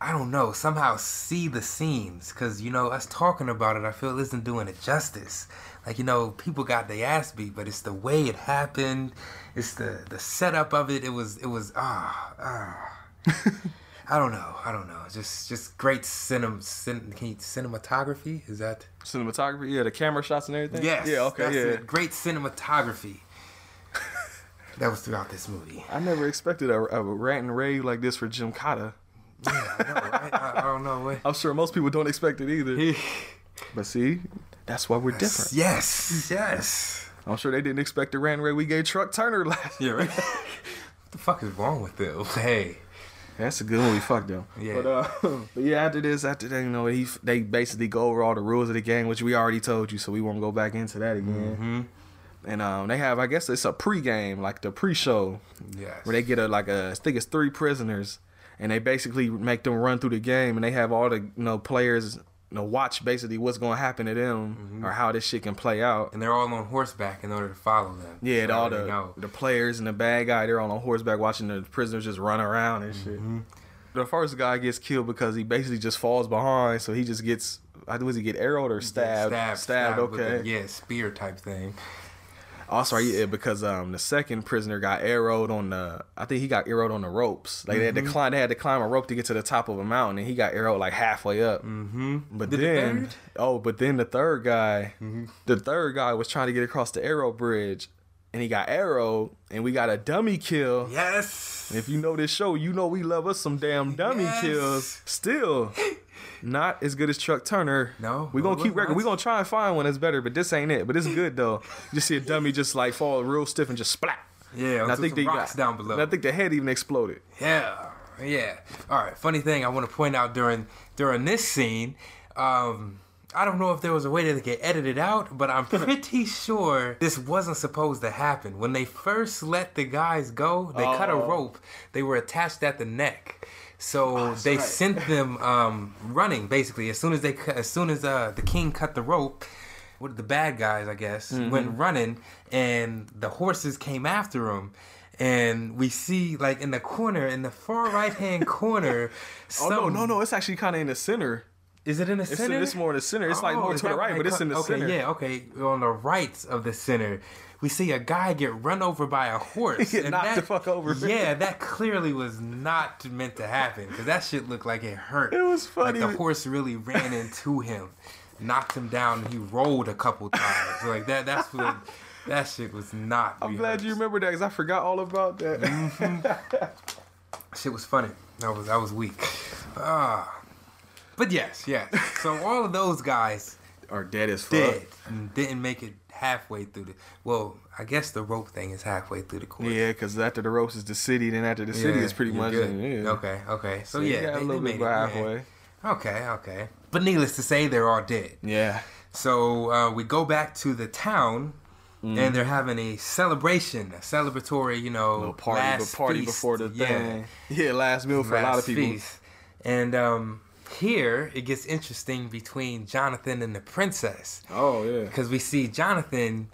I don't know, somehow see the scenes cuz you know, us talking about it, I feel isn't doing it justice. Like you know, people got their ass beat, but it's the way it happened. It's the the setup of it. It was it was ah ah <laughs> I don't know. I don't know. Just just great cinem, cin, can you, cinematography. Is that Cinematography, yeah, the camera shots and everything. Yes. Yeah. Okay. that's yeah. it. Great cinematography. <laughs> that was throughout this movie. I never expected a, a rant and rave like this for Gymkata. Yeah, I know, right? I, I don't know what. <laughs> I'm sure most people don't expect it either. But see, that's why we're different. Yes, yes. I'm sure they didn't expect the rant and we gave Truck Turner last. <laughs> Yeah, right. what the fuck is wrong with them? <laughs> Hey. That's a good one. We Fuck them. Yeah. But, uh, <laughs> but yeah, after this, after that, you know, he they basically go over all the rules of the game, which we already told you, so we won't go back into that again. Mm-hmm. And um, they have, I guess, it's a pre-game, like the pre-show, Yes. where they get a like a, I think it's three prisoners, and they basically make them run through the game, and they have all the you know players, you know, watch basically what's gonna happen to them Mm-hmm. or how this shit can play out. and they're all on horseback in order to follow them. Yeah, So all the the players and the bad guy, they're all on horseback watching the prisoners just run around and shit. Mm-hmm. The first guy gets killed because he basically just falls behind, so he just gets. I was he get arrowed or stabbed? Stabbed, stabbed. with okay. yeah, spear type thing. Also, yeah, because um the second prisoner got arrowed on the. I think he got arrowed on the ropes. Like they had to Mm-hmm. climb. They had to climb a rope to get to the top of a mountain, and he got arrowed like halfway up. Mm-hmm. But Did then? Mm-hmm. oh, but then the third guy, the third guy was trying to get across the arrow bridge, and he got arrowed, and we got a dummy kill. Yes. If you know this show, you know we love us some damn dummy Yes. kills. Still, <laughs> not as good as Truck Turner. No, We're gonna keep we're record. We gonna try and find one that's better, but this ain't it. But it's good though. You just see a dummy just like fall real stiff and just splat. Yeah, And I think they rocks got down below. And I think the head even exploded. Yeah, yeah. All right. Funny thing, I want to point out during during this scene, um, I don't know if there was a way to get edited out, but I'm <laughs> pretty sure this wasn't supposed to happen. When they first let the guys go, they cut a Oh. rope. They were attached at the neck. So that's they right. sent them um, running basically as soon as they as soon as uh, the king cut the rope. What the bad guys, I guess, Mm-hmm. went running, and the horses came after them. And we see, like in the corner, in the far right hand corner. <laughs> Oh no, no, no! It's actually kind of in the center. Is it in the It's, center? it's more in the center. It's like Oh, more to the right, but it's in the okay, center. yeah, okay. On the right of the center, we see a guy get run over by a horse. <laughs> Get and knocked that, the fuck over. Yeah, <laughs> that clearly was not meant to happen because that shit looked like it hurt. It was funny. Like the horse really ran into him, knocked him down, and he rolled a couple times. Like that. That's what. That shit was not. I'm glad you remember that because I forgot all about that. Mm-hmm. <laughs> Shit was funny. That was that was weak. Ah. But yes, yes. So all of those guys Are dead as fuck. did and didn't make it halfway through the. Well, I guess the rope thing is halfway through the course. Yeah, because after the ropes is the city, then after the city Yeah, is pretty much. Yeah. Okay, okay. So, So yeah, they, a little they bit it, halfway. Okay, okay. But needless to say, they're all dead. Yeah. So uh, we go back to the town, Mm. and they're having a celebration, a celebratory, you know, little party, last party feast. before the Yeah. thing. Yeah, last meal for a lot of people. feast. And um, here it gets interesting between Jonathan and the princess Oh yeah. because we see Jonathan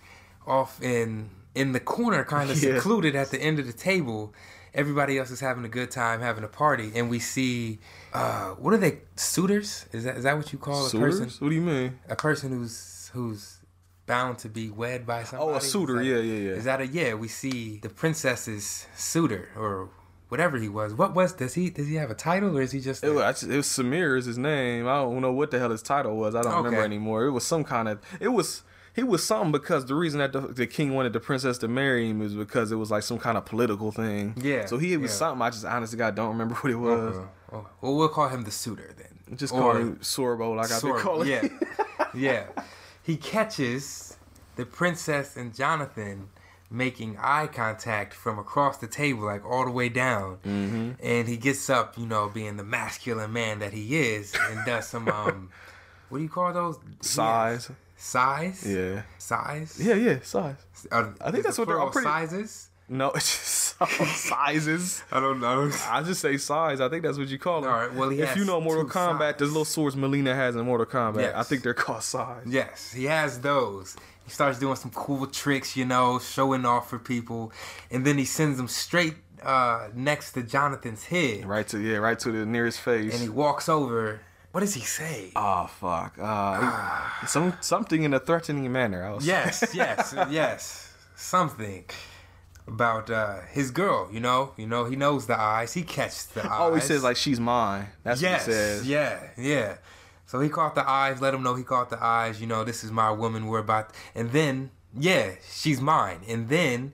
off in in the corner, kind of <laughs> Yeah. secluded at the end of the table. Everybody else is having a good time, having a party, and we see uh, what are they suitors? Is that is that what you call a person? What do you mean? A person who's who's bound to be wed by somebody. Oh, a suitor. Is Yeah, yeah, yeah. Is that a yeah? We see the princess's suitor or whatever he was. What was does he does he have a title or is he just? It was, it was Samir is his name. I don't know what the hell his title was. I don't remember anymore. It was some kind of. It was. He was something because the reason that the, the king wanted the princess to marry him is because it was like some kind of political thing. Yeah, So he was yeah. something. I just honestly God don't remember <laughs> what it was. Well, we'll call him the suitor then. Just Or- call him Sorbo, like I've been calling. Yeah, <laughs> yeah. He catches the princess and Jonathan making eye contact from across the table, like all the way down. Mm-hmm. And he gets up, you know, being the masculine man that he is, and does some <laughs> um, what do you call those? Size. Size. Yeah. Size. Yeah, yeah, size. Uh, I think that's what they're- I'm pretty- sizes. No, it's just <laughs> <laughs> sizes. I don't know. I just say size. I think that's what you call them. All right, well, he if has you know Mortal Kombat, those little swords Mileena has in Mortal Kombat, I think they're called size. Yes, he has those. He starts doing some cool tricks, you know, showing off for people, and then he sends them straight uh, next to Jonathan's head, Right to yeah, right to the nearest face. and he walks over. What does he say? Oh fuck! Uh, <sighs> some something in a threatening manner. I was, Yes, <laughs> yes, yes. Something about uh, his girl. You know, you know, he knows the eyes. He catches the eyes. Oh, he says like she's mine. That's yes, what he says. yeah, yeah. So he caught the eyes. Let him know he caught the eyes. You know, this is my woman. We're about. And then, yeah, she's mine. And then.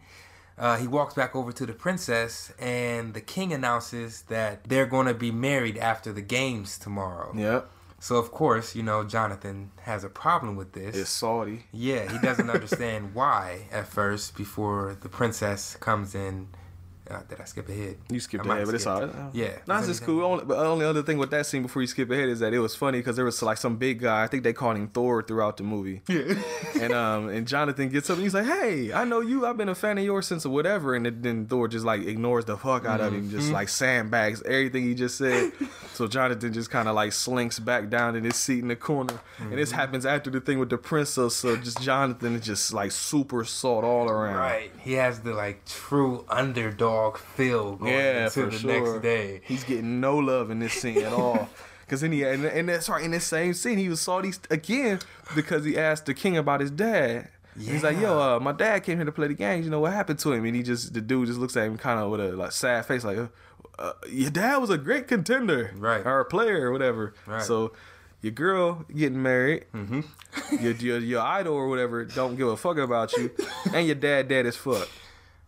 Uh, he walks back over to the princess, and the king announces that they're going to be married after the games tomorrow. Yep. So of course, you know, Jonathan has a problem with this. It's Saudi. Yeah, he doesn't understand <laughs> why at first before the princess comes in. Uh, did I skip ahead? You skipped ahead, but it's all right. Yeah. No, Is it's just cool. Only, but only other thing with that scene before you skip ahead is that it was funny because there was like some big guy. I think they called him Thor throughout the movie. Yeah. <laughs> and um and Jonathan gets up and he's like, "Hey, I know you. I've been a fan of yours since or whatever." And then- Thor just like ignores the fuck out of him, Mm-hmm. just like sandbags everything he just said. <laughs> so Jonathan just kind of like slinks back down in his seat in the corner. And Mm-hmm. this happens after the thing with the princess. So just Jonathan is just like super salt all around. Right. He has the like true underdog feel going Yeah, into the sure. next day. He's getting no love in this scene at all. <laughs> Cause then he and, and that's right in this same scene he was salty again because he asked the king about his dad. He's like, yo, uh, my dad came here to play the games. You know what happened to him? And he just the dude just looks at him kind of with a like sad face, like, uh, uh, your dad was a great contender, Right. or a player or whatever. Right. So your girl getting married, your, your your idol or whatever don't give a fuck about you, and your dad dead as fuck.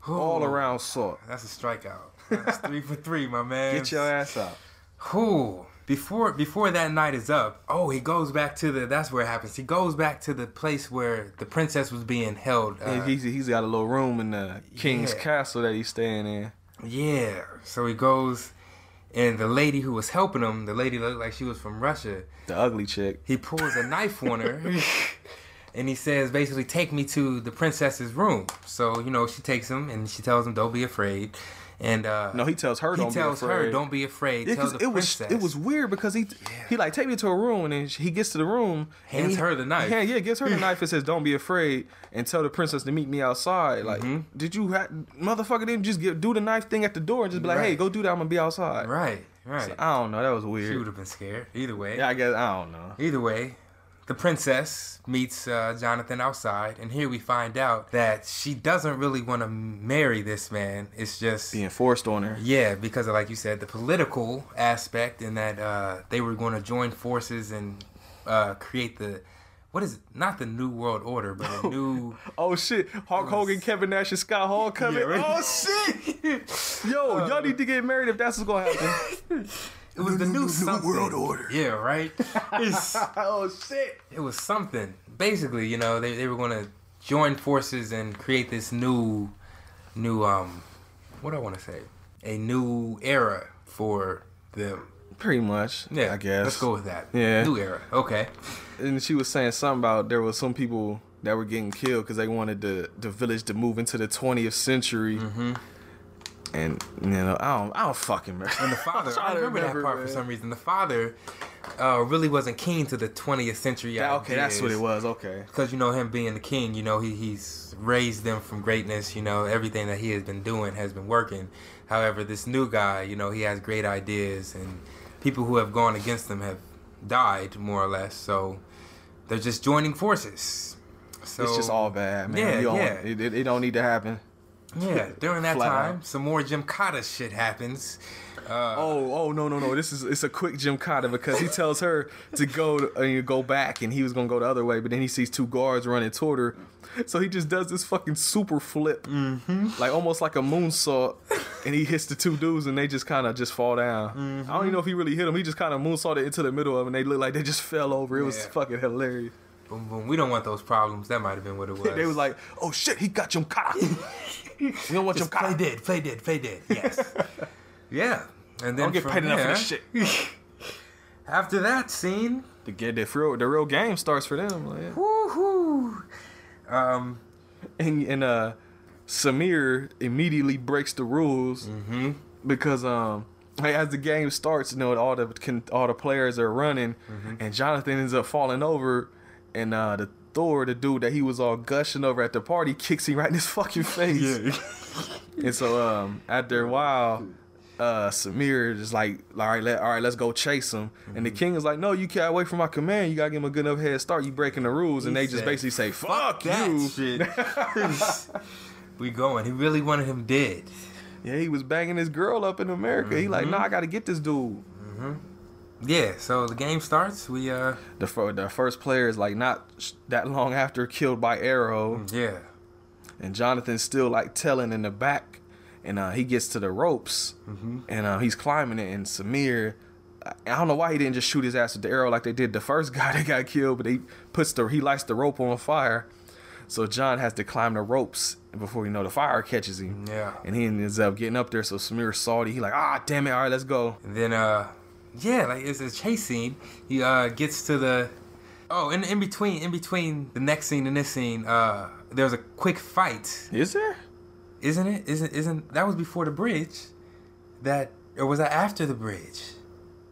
All around salt. That's a strikeout. That's three for three, my <laughs> man. Get your ass out. Who before before that night is up? Oh, he goes back to the. That's where it happens. He goes back to the place where the princess was being held. Uh, Yeah, he's he's got a little room in the king's Yeah. castle that he's staying in. yeah. So he goes, and the lady who was helping him, the lady looked like she was from Russia. The ugly chick. He pulls a knife on her. <laughs> <laughs> And he says, basically, take me to the princess's room. So, you know, she takes him and she tells him, don't be afraid. And uh, No, he tells her he don't tells be her, afraid. don't be afraid. Yeah, Tell 'cause the it was it was weird because he he like take me to a room and then he gets to the room and Hands he- her the knife. Yeah, yeah, gives her the knife and says don't be afraid and tell the princess to meet me outside. Like, Mm-hmm. did you ha- motherfucker didn't just get, do the knife thing at the door and just be like, hey, go do that. I'm gonna be outside. Right, right. I don't know. That was weird. she would have been scared. Either way. Yeah, I guess I don't know. Either way, the princess meets uh, Jonathan outside, and here we find out that she doesn't really want to marry this man. It's just Being forced on her. yeah, because of like you said, the political aspect, and that uh, they were going to join forces and uh, create the what is it? Not the new world order, but a <laughs> new. Oh shit! Hulk Hogan, Kevin Nash, and Scott Hall <laughs> coming. Yeah, right. Oh shit! <laughs> Yo, y'all need to get married if that's what's gonna happen. It was the new, something. world order. Yeah, right. <laughs> <laughs> Oh shit! it was something. Basically, you know, they, they were going to join forces and create this new, new um, what do I want to say? A new era for them. Pretty much. Yeah, I guess. Let's go with that. Yeah. New era. Okay. And she was saying something about there was some people that were getting killed because they wanted the the village to move into the 20th century. Mm-hmm. And you know, I don't, I don't fucking remember. And the father, I'm <laughs> trying I to remember, that part man. for some reason. The father uh, really wasn't keen to the 20th century. Yeah, okay, that's what it was. Okay. Because you know him being the king, you know he he's raised them from greatness. You know everything that he has been doing has been working. However, this new guy, you know, he has great ideas, and people who have gone against him have died more or less. So they're just joining forces. So it's just all bad, man. Yeah, don't- yeah. It, it, it don't need to happen. Yeah. During that Flat time, out. some more Gymkata shit happens. Uh, Oh, oh no, no, no! This is it's a quick Gymkata because he tells her to go to, uh, go back, and he was gonna go the other way, but then he sees two guards running toward her, so he just does this fucking super flip, mm-hmm. like almost like a moonsault, and he hits the two dudes, and they just kind of just fall down. Mm-hmm. I don't even know if he really hit them. He just kind of moonsaulted into the middle of them, and they look like they just fell over. It was fucking hilarious. Boom, boom. We don't want those problems. That might have been what it <laughs> was. they was like, oh shit, he got you kata. <laughs> we don't want you Just play kata. dead, play dead, play dead. Yes. <laughs> yeah. And then Don't get paid enough for there, this shit. <laughs> After that scene, To get the real, the real game starts for them. Like, yeah. woohoo. Um, and and uh, Samir immediately breaks the rules Mm-hmm. because um. Like as the game starts, you know all the can, all the players are running, Mm-hmm. and Jonathan ends up falling over, and uh, the Thor, the dude that he was all gushing over at the party, kicks him right in his fucking <laughs> face. And so um, after a while, uh, Samir is like, all right, let, all right, let's go chase him. And the Mm-hmm. king is like, no, you can't wait for my command. You gotta give him a good enough head start. You breaking the rules, and He they just basically say, fuck, that you. shit. <laughs> we going. He really wanted him dead. Yeah, he was banging his girl up in America. He Mm-hmm. like, nah, I gotta get this dude. Yeah. So the game starts. We uh, The fir- the first player is like not sh- that long <laughs> after killed by arrow, yeah. and Jonathan's still like telling in the back, and uh, he gets to the ropes, Mm-hmm. and uh, he's climbing it, and Samir. I don't know why he didn't just shoot his ass with the arrow like they did the first <laughs> guy that got killed, but he puts the he lights the rope on fire, so John has to climb the ropes before you know the fire catches him. Yeah. And he ends up getting up there, so Samir salty. He like, ah, damn it, all right, let's go. And then uh, yeah, like it's a chase scene. He uh gets to the. Oh, and in between, in between the next scene and this scene, uh, there's a quick fight, Is there? isn't it? Isn't isn't that was before the bridge? That or was that after the bridge?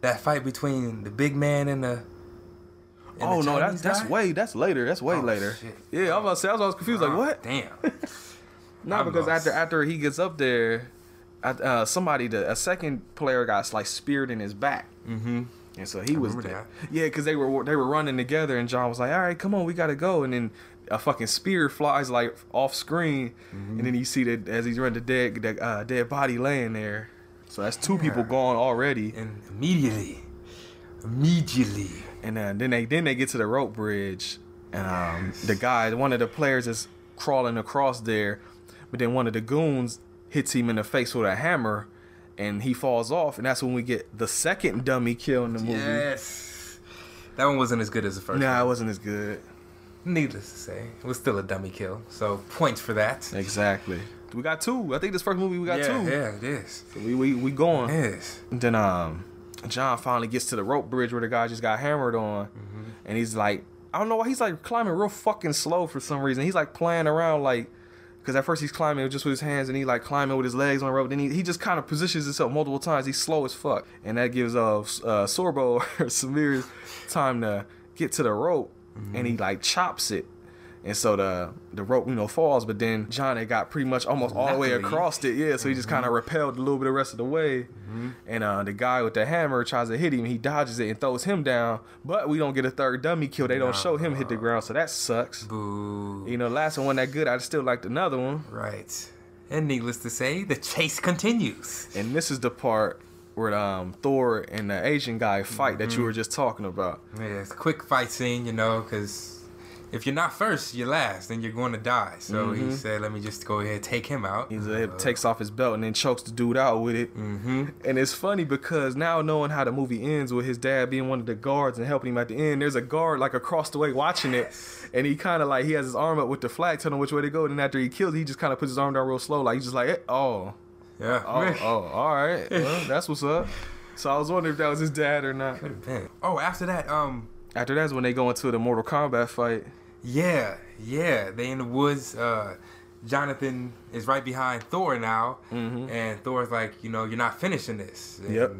That fight between the big man and the. and the Oh no, that's that's guy? way that's later. That's way Oh, later. shit. Yeah, I was about to say I was, I was confused. Like Oh, what? Damn. <laughs> No, I'm because lost. after after he gets up there, uh, somebody the a second player got like speared in his back, mm-hmm. and so he was remember dead. that. Yeah, because they were they were running together, and John was like, "All right, come on, we gotta go," and then. A fucking spear flies like off screen, Mm-hmm. and then you see that as he's running the dead, the uh, dead body laying there. So that's two people gone already. And immediately, immediately, And uh, then they then they get to the rope bridge, and um, the guy, one of the players, is crawling across there, but then one of the goons hits him in the face with a hammer, and he falls off, and that's when we get the second dummy kill in the movie. yes, that one wasn't as good as the first. Nah, one. it wasn't as good. Needless to say, it was still a dummy kill. So points for that. Exactly. We got two. I think this first movie we got yeah, two. yeah, it is. So we we we going. Yes. Then um, John finally gets to the rope bridge where the guy just got hammered on, Mm-hmm. and he's like, I don't know why he's like climbing real fucking slow for some reason. He's like playing around like, because at first he's climbing just with his hands, and he like climbing with his legs on the rope. Then he, he just kind of positions himself multiple times. He's slow as fuck, and that gives uh, uh Sorbo <laughs> or Samir time to get to the rope, and he like chops it. And so the the rope, you know, falls, but then John had got pretty much almost all the way across it, yeah. So he just kind of repelled a little bit the rest of the way, and uh, the guy with the hammer tries to hit him. He dodges it and throws him down, but we don't get a third dummy kill. They don't show him hit the ground, so that sucks. Boo. You know, last one that good. I still liked another one, Right. And needless to say, the chase continues. and this is the part where um, Thor and the Asian guy fight that Mm-hmm. you were just talking about. Yeah, it's a quick fight scene, you know, because if you're not first, you're last, and you're going to die. So he said, "Let me just go ahead and take him out." He uh, takes off his belt and then chokes the dude out with it. Mm-hmm. And it's funny because now knowing how the movie ends with his dad being one of the guards and helping him at the end, there's a guard like across the way watching it, and he kind of like he has his arm up with the flag, telling him which way to go. And then after he kills, he just kind of puts his arm down real slow, like he's just like, eh, oh, Yeah. oh, oh, <laughs> all right, well, that's what's up. So I was wondering if that was his dad or not. Could have been. Oh, after that, um, After that's when they go into the Mortal Kombat fight. Yeah, yeah, they in the woods. Uh, Jonathan is right behind Thor now, and Thor's like, you know, you're not finishing this. And Yep.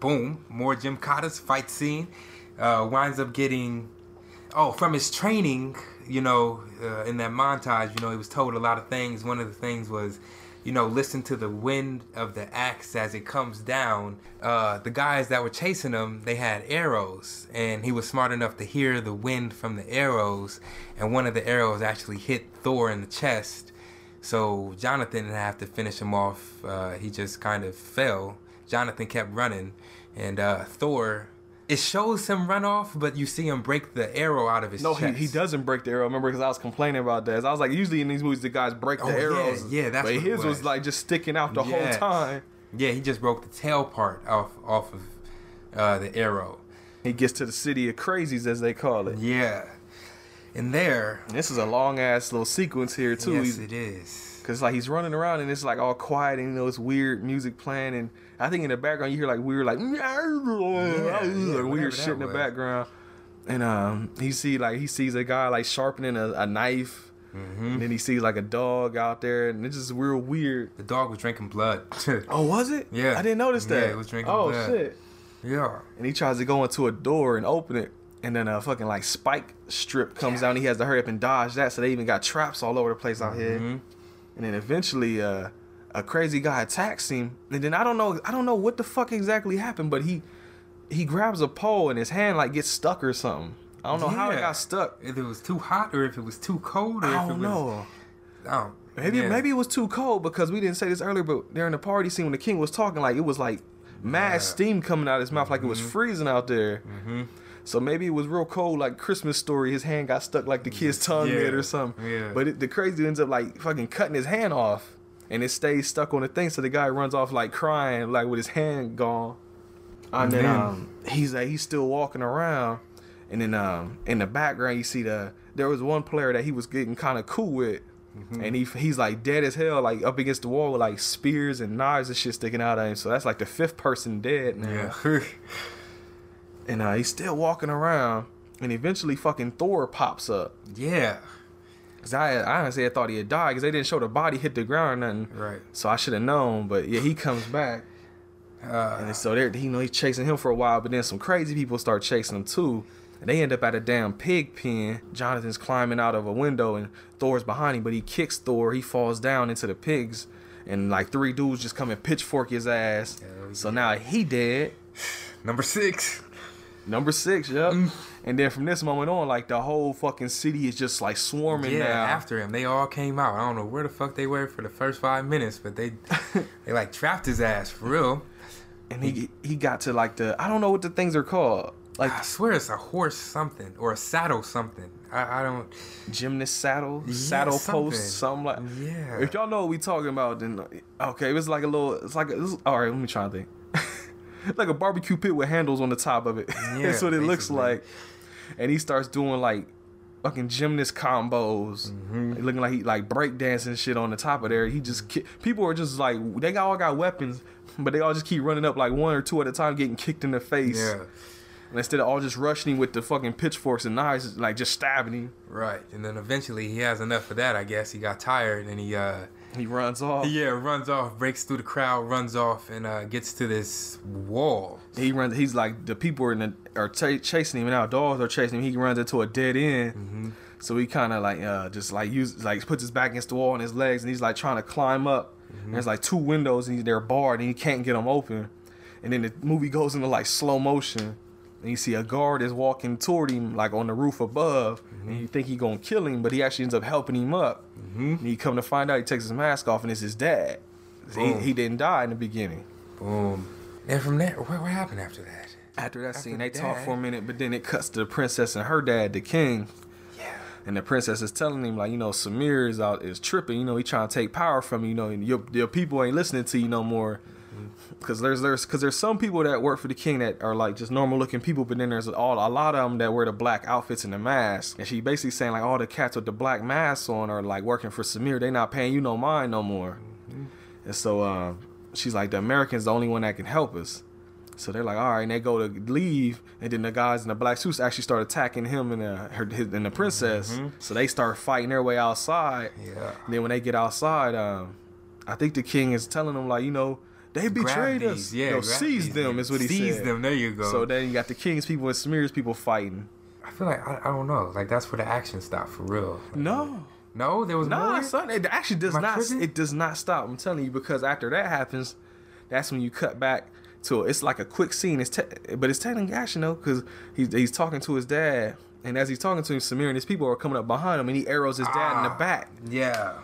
Boom, more Gymkata's fight scene. Uh, winds up getting, oh, from his training, you know, uh, in that montage, you know, he was told a lot of things. One of the things was, you know, listen to the wind of the axe as it comes down. Uh, the guys that were chasing him, they had arrows, and he was smart enough to hear the wind from the arrows, and one of the arrows actually hit Thor in the chest. So Jonathan didn't have to finish him off. Uh, he just kind of fell. Jonathan kept running, and uh, Thor. It shows him run off, but you see him break the arrow out of his No, he, chest. he doesn't break the arrow. Remember, because I was complaining about that. I was like, usually in these movies, the guys break the Oh, yeah, arrows. yeah, that's But his was. was. like just sticking out the Yes. whole time. Yeah, he just broke the tail part off off of uh, the arrow. He gets to the city of crazies, as they call it. Yeah, and there. This is a long ass little sequence here too. yes, He's- it is. Cause like he's running around and it's like all quiet and you know it's weird music playing and I think in the background you hear like weird like, like whatever weird that shit in the was. background. And um he see like he sees a guy like sharpening a, a knife. Mm-hmm. And then he sees like a dog out there and it's just real weird. The dog was drinking blood. <laughs> Oh, was it? Yeah. I didn't notice that. Yeah, it was drinking blood. Oh blood. shit. yeah. And he tries to go into a door and open it. And then a fucking like spike strip comes down. He has to hurry up and dodge that. So they even got traps all over the place out here. Mhm. And then eventually, uh, a crazy guy attacks him. And then I don't know, I don't know what the fuck exactly happened, but he he grabs a pole and his hand like gets stuck or something. I don't know how it got stuck. If it was too hot or if it was too cold or I if it don't was. know. Maybe yeah. maybe it was too cold because we didn't say this earlier, but during the party scene when the king was talking, like it was like mad Yeah. steam coming out of his mouth, like it was freezing out there. Mhm. So maybe it was real cold, like Christmas story. His hand got stuck like the kid's tongue Yeah. did or something. Yeah. But it, the crazy ends up like fucking cutting his hand off, and it stays stuck on the thing. So the guy runs off like crying, like with his hand gone. And then um, he's like he's still walking around, and then um, in the background you see the there was one player that he was getting kind of cool with. Mm-hmm. And he he's like dead as hell, like up against the wall with like spears and knives and shit sticking out of him. So that's like the fifth person dead now Yeah. <laughs> and uh, he's still walking around. And eventually, fucking Thor pops up. yeah. Cause I, I honestly thought he had died because they didn't show the body hit the ground or nothing. Right. So I should have known. But yeah, he comes back, Uh, and so they're you know he's chasing him for a while. But then some crazy people start chasing him too, and they end up at a damn pig pen. Jonathan's climbing out of a window, and Thor's behind him. But he kicks Thor. He falls down into the pigs, and like three dudes just come and pitchfork his ass. Hell So now he dead. <sighs> number six. Number six, yep. Mm. And then from this moment on, like the whole fucking city is just like swarming Yeah, now. after him, they all came out. I don't know where the fuck they were for the first five minutes, but they <laughs> they like trapped his ass for real. and he he got to like the I don't know what the things are called, like I swear it's a horse something or a saddle something. I, I don't. gymnast saddle, Yeah, saddle something. post, something like. Yeah. If y'all know what we talking about, then uh, okay, it was like a little. It's like a, it's, all right. Let me try to think. <laughs> like a barbecue pit with handles on the top of it. <laughs> Yeah, That's what it looks like. And he starts doing like fucking gymnast combos, Mm-hmm. looking like he like breakdancing shit on the top of there. He just ki- people are just like they all got weapons, but they all just keep running up like one or two at a time, getting kicked in the face. Yeah. And instead of all just rushing him with the fucking pitchforks and knives, like just stabbing him, Right. And then eventually he has enough of that. I guess he got tired and he uh he runs off. yeah runs off, breaks through the crowd, runs off, and uh gets to this wall. He runs. He's like the people are in the, are ch- chasing him now. Dogs are chasing him. He runs into a dead end. Mm-hmm. So he kind of like uh, just like use like puts his back against the wall on his legs, and he's like trying to climb up. Mm-hmm. There's like two windows, and they're barred, and he can't get them open. And then the movie goes into like slow motion, and you see a guard is walking toward him like on the roof above, Mm-hmm. and you think he gonna kill him, but he actually ends up helping him up. And you come to find out, he takes his mask off, and it's his dad. He, he didn't die in the beginning. Boom. And from there, what, what happened after that? After that After scene, the they talk for a minute, but then it cuts to the princess and her dad, the king. Yeah. And the princess is telling him, like, you know, Samir is out, is tripping. You know, he trying to take power from you. You know, and your, your people ain't listening to you no more. Cause there's there's cause there's some people that work for the king that are like just normal looking people, but then there's all a lot of them that wear the black outfits and the mask. And she basically saying like all the cats with the black masks on are like working for Samir. They not paying you no mind no more. And so um, she's like, the American's the only one that can help us. So they're like, all right, and they go to leave, and then the guys in the black suits actually start attacking him and uh, her his, and the princess. So they start fighting their way outside. Yeah. And then when they get outside, um, I think the king is telling them like, you know, they betrayed Grab us. these, Yeah. seize them is what he Seize said. Seize them. There you go. So then you got the king's people and Samir's people fighting. I feel like I, I don't know. Like that's where the action stopped for real. Like, No. No, there was Nah, more. son, it actually does not. tripping? It does not stop. I'm telling you because after that happens, that's when you cut back to it's like a quick scene. It's te- but it's technically action though because he's he's talking to his dad, and as he's talking to him, Samir and his people are coming up behind him, and he arrows his dad in the Ah. back. Yeah.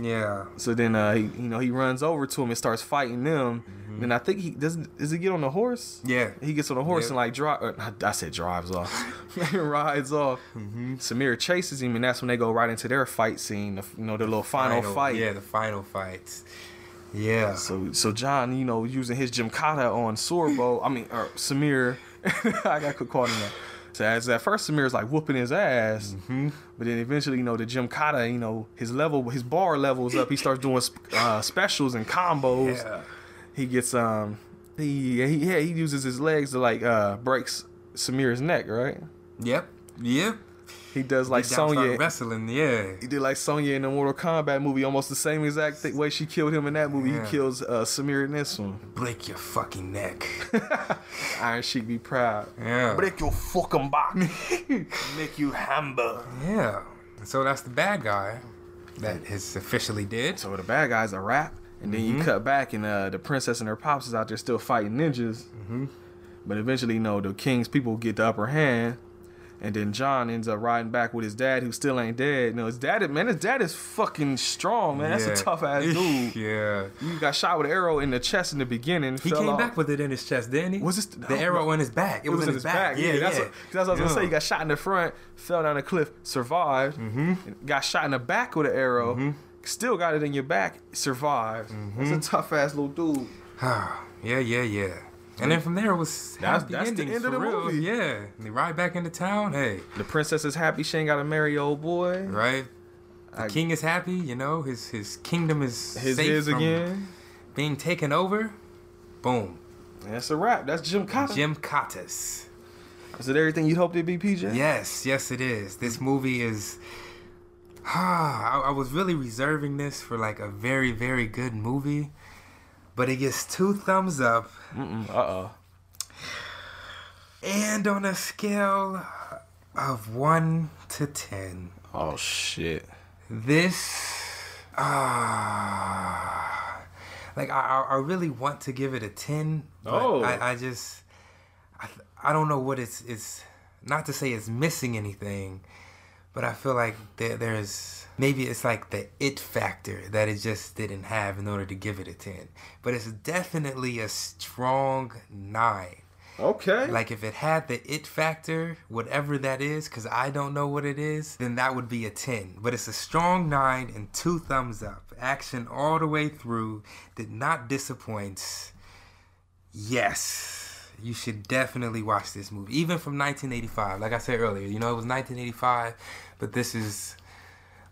Yeah. So then uh, he, you know he runs over to him and starts fighting them. Then I think he does. Does he get on the horse? Mm-hmm. Yeah. He gets on the horse Yep. and like drive. Uh, I said drives off. <laughs> <laughs> rides off. Mm-hmm. Samir chases him, and that's when they go right into their fight scene. The, you know, the little final, fight. Yeah, the final fights. Yeah. So so John, you know, using his Gymkata on Sorbo, I mean, or Samir, <laughs> I got to call him that. So as at first Samir's like whooping his ass, Mm-hmm. but then eventually, you know, the Gymkata, you know, his level, his bar levels up. He starts doing uh, specials and combos. Yeah. He gets um, he he yeah he uses his legs to like uh breaks Samir's neck, right? Yep. Yep. He does like Get Sonya. wrestling. Yeah. He did like Sonya in the Mortal Kombat movie, almost the same exact th- way she killed him in that movie. Yeah. He kills uh, Samir in this one. Break your fucking neck. <laughs> Iron Sheik be proud. Yeah. Break your fucking back. <laughs> Make you humble. Yeah. So that's the bad guy that is officially dead. So the bad guy's a rap, and then Mm-hmm. you cut back, and uh, the princess and her pops is out there still fighting ninjas. Mm-hmm. But eventually, you know, the king's people get the upper hand, and then John ends up riding back with his dad, who still ain't dead. You know, his dad, man, his dad is fucking strong, man. That's a tough ass dude. <laughs> yeah. You got shot with an arrow in the chest in the beginning. He came off. back with it in his chest, didn't he? Was this- the no, arrow no. in his back? It was, in his back. Yeah, that's, yeah. What, 'cause that's what I was gonna say. He got shot in the front, fell down a cliff, survived. Mm-hmm. Got shot in the back with an arrow, Mm-hmm. still got it in your back, survived. That's a tough ass little dude. <sighs> yeah, yeah, yeah. And then from there it was That's- that's the endings end of the real. movie. Yeah, they ride back into town. Hey, The princess is happy she ain't got to marry old boy. right? The I- king is happy. You know, his his kingdom is His safe is from again. being taken over. Boom, That's a wrap. That's Gymkata. Jim Cottas. Is it everything you hoped it'd be, PJ? Yes, yes, it is. This movie is. Ah, <sighs> I, I was really reserving this for like a very, very good movie, but it gets two thumbs up, Uh oh. and on a scale of one to ten, Oh shit. this ah, like I, I really want to give it a ten, but Oh. I, I just I, I don't know what it's it's not to say it's missing anything, but I feel like there, there's maybe it's like the it factor that it just didn't have in order to give it a 10 but it's definitely a strong 9 Okay. like if it had the it factor whatever that is because i don't know what it is then that would be a 10 but it's a strong 9 and two thumbs up. Action all the way through. Did not disappoint. Yes. You should definitely watch this movie even from 1985 like i said earlier you know it was 1985 but this is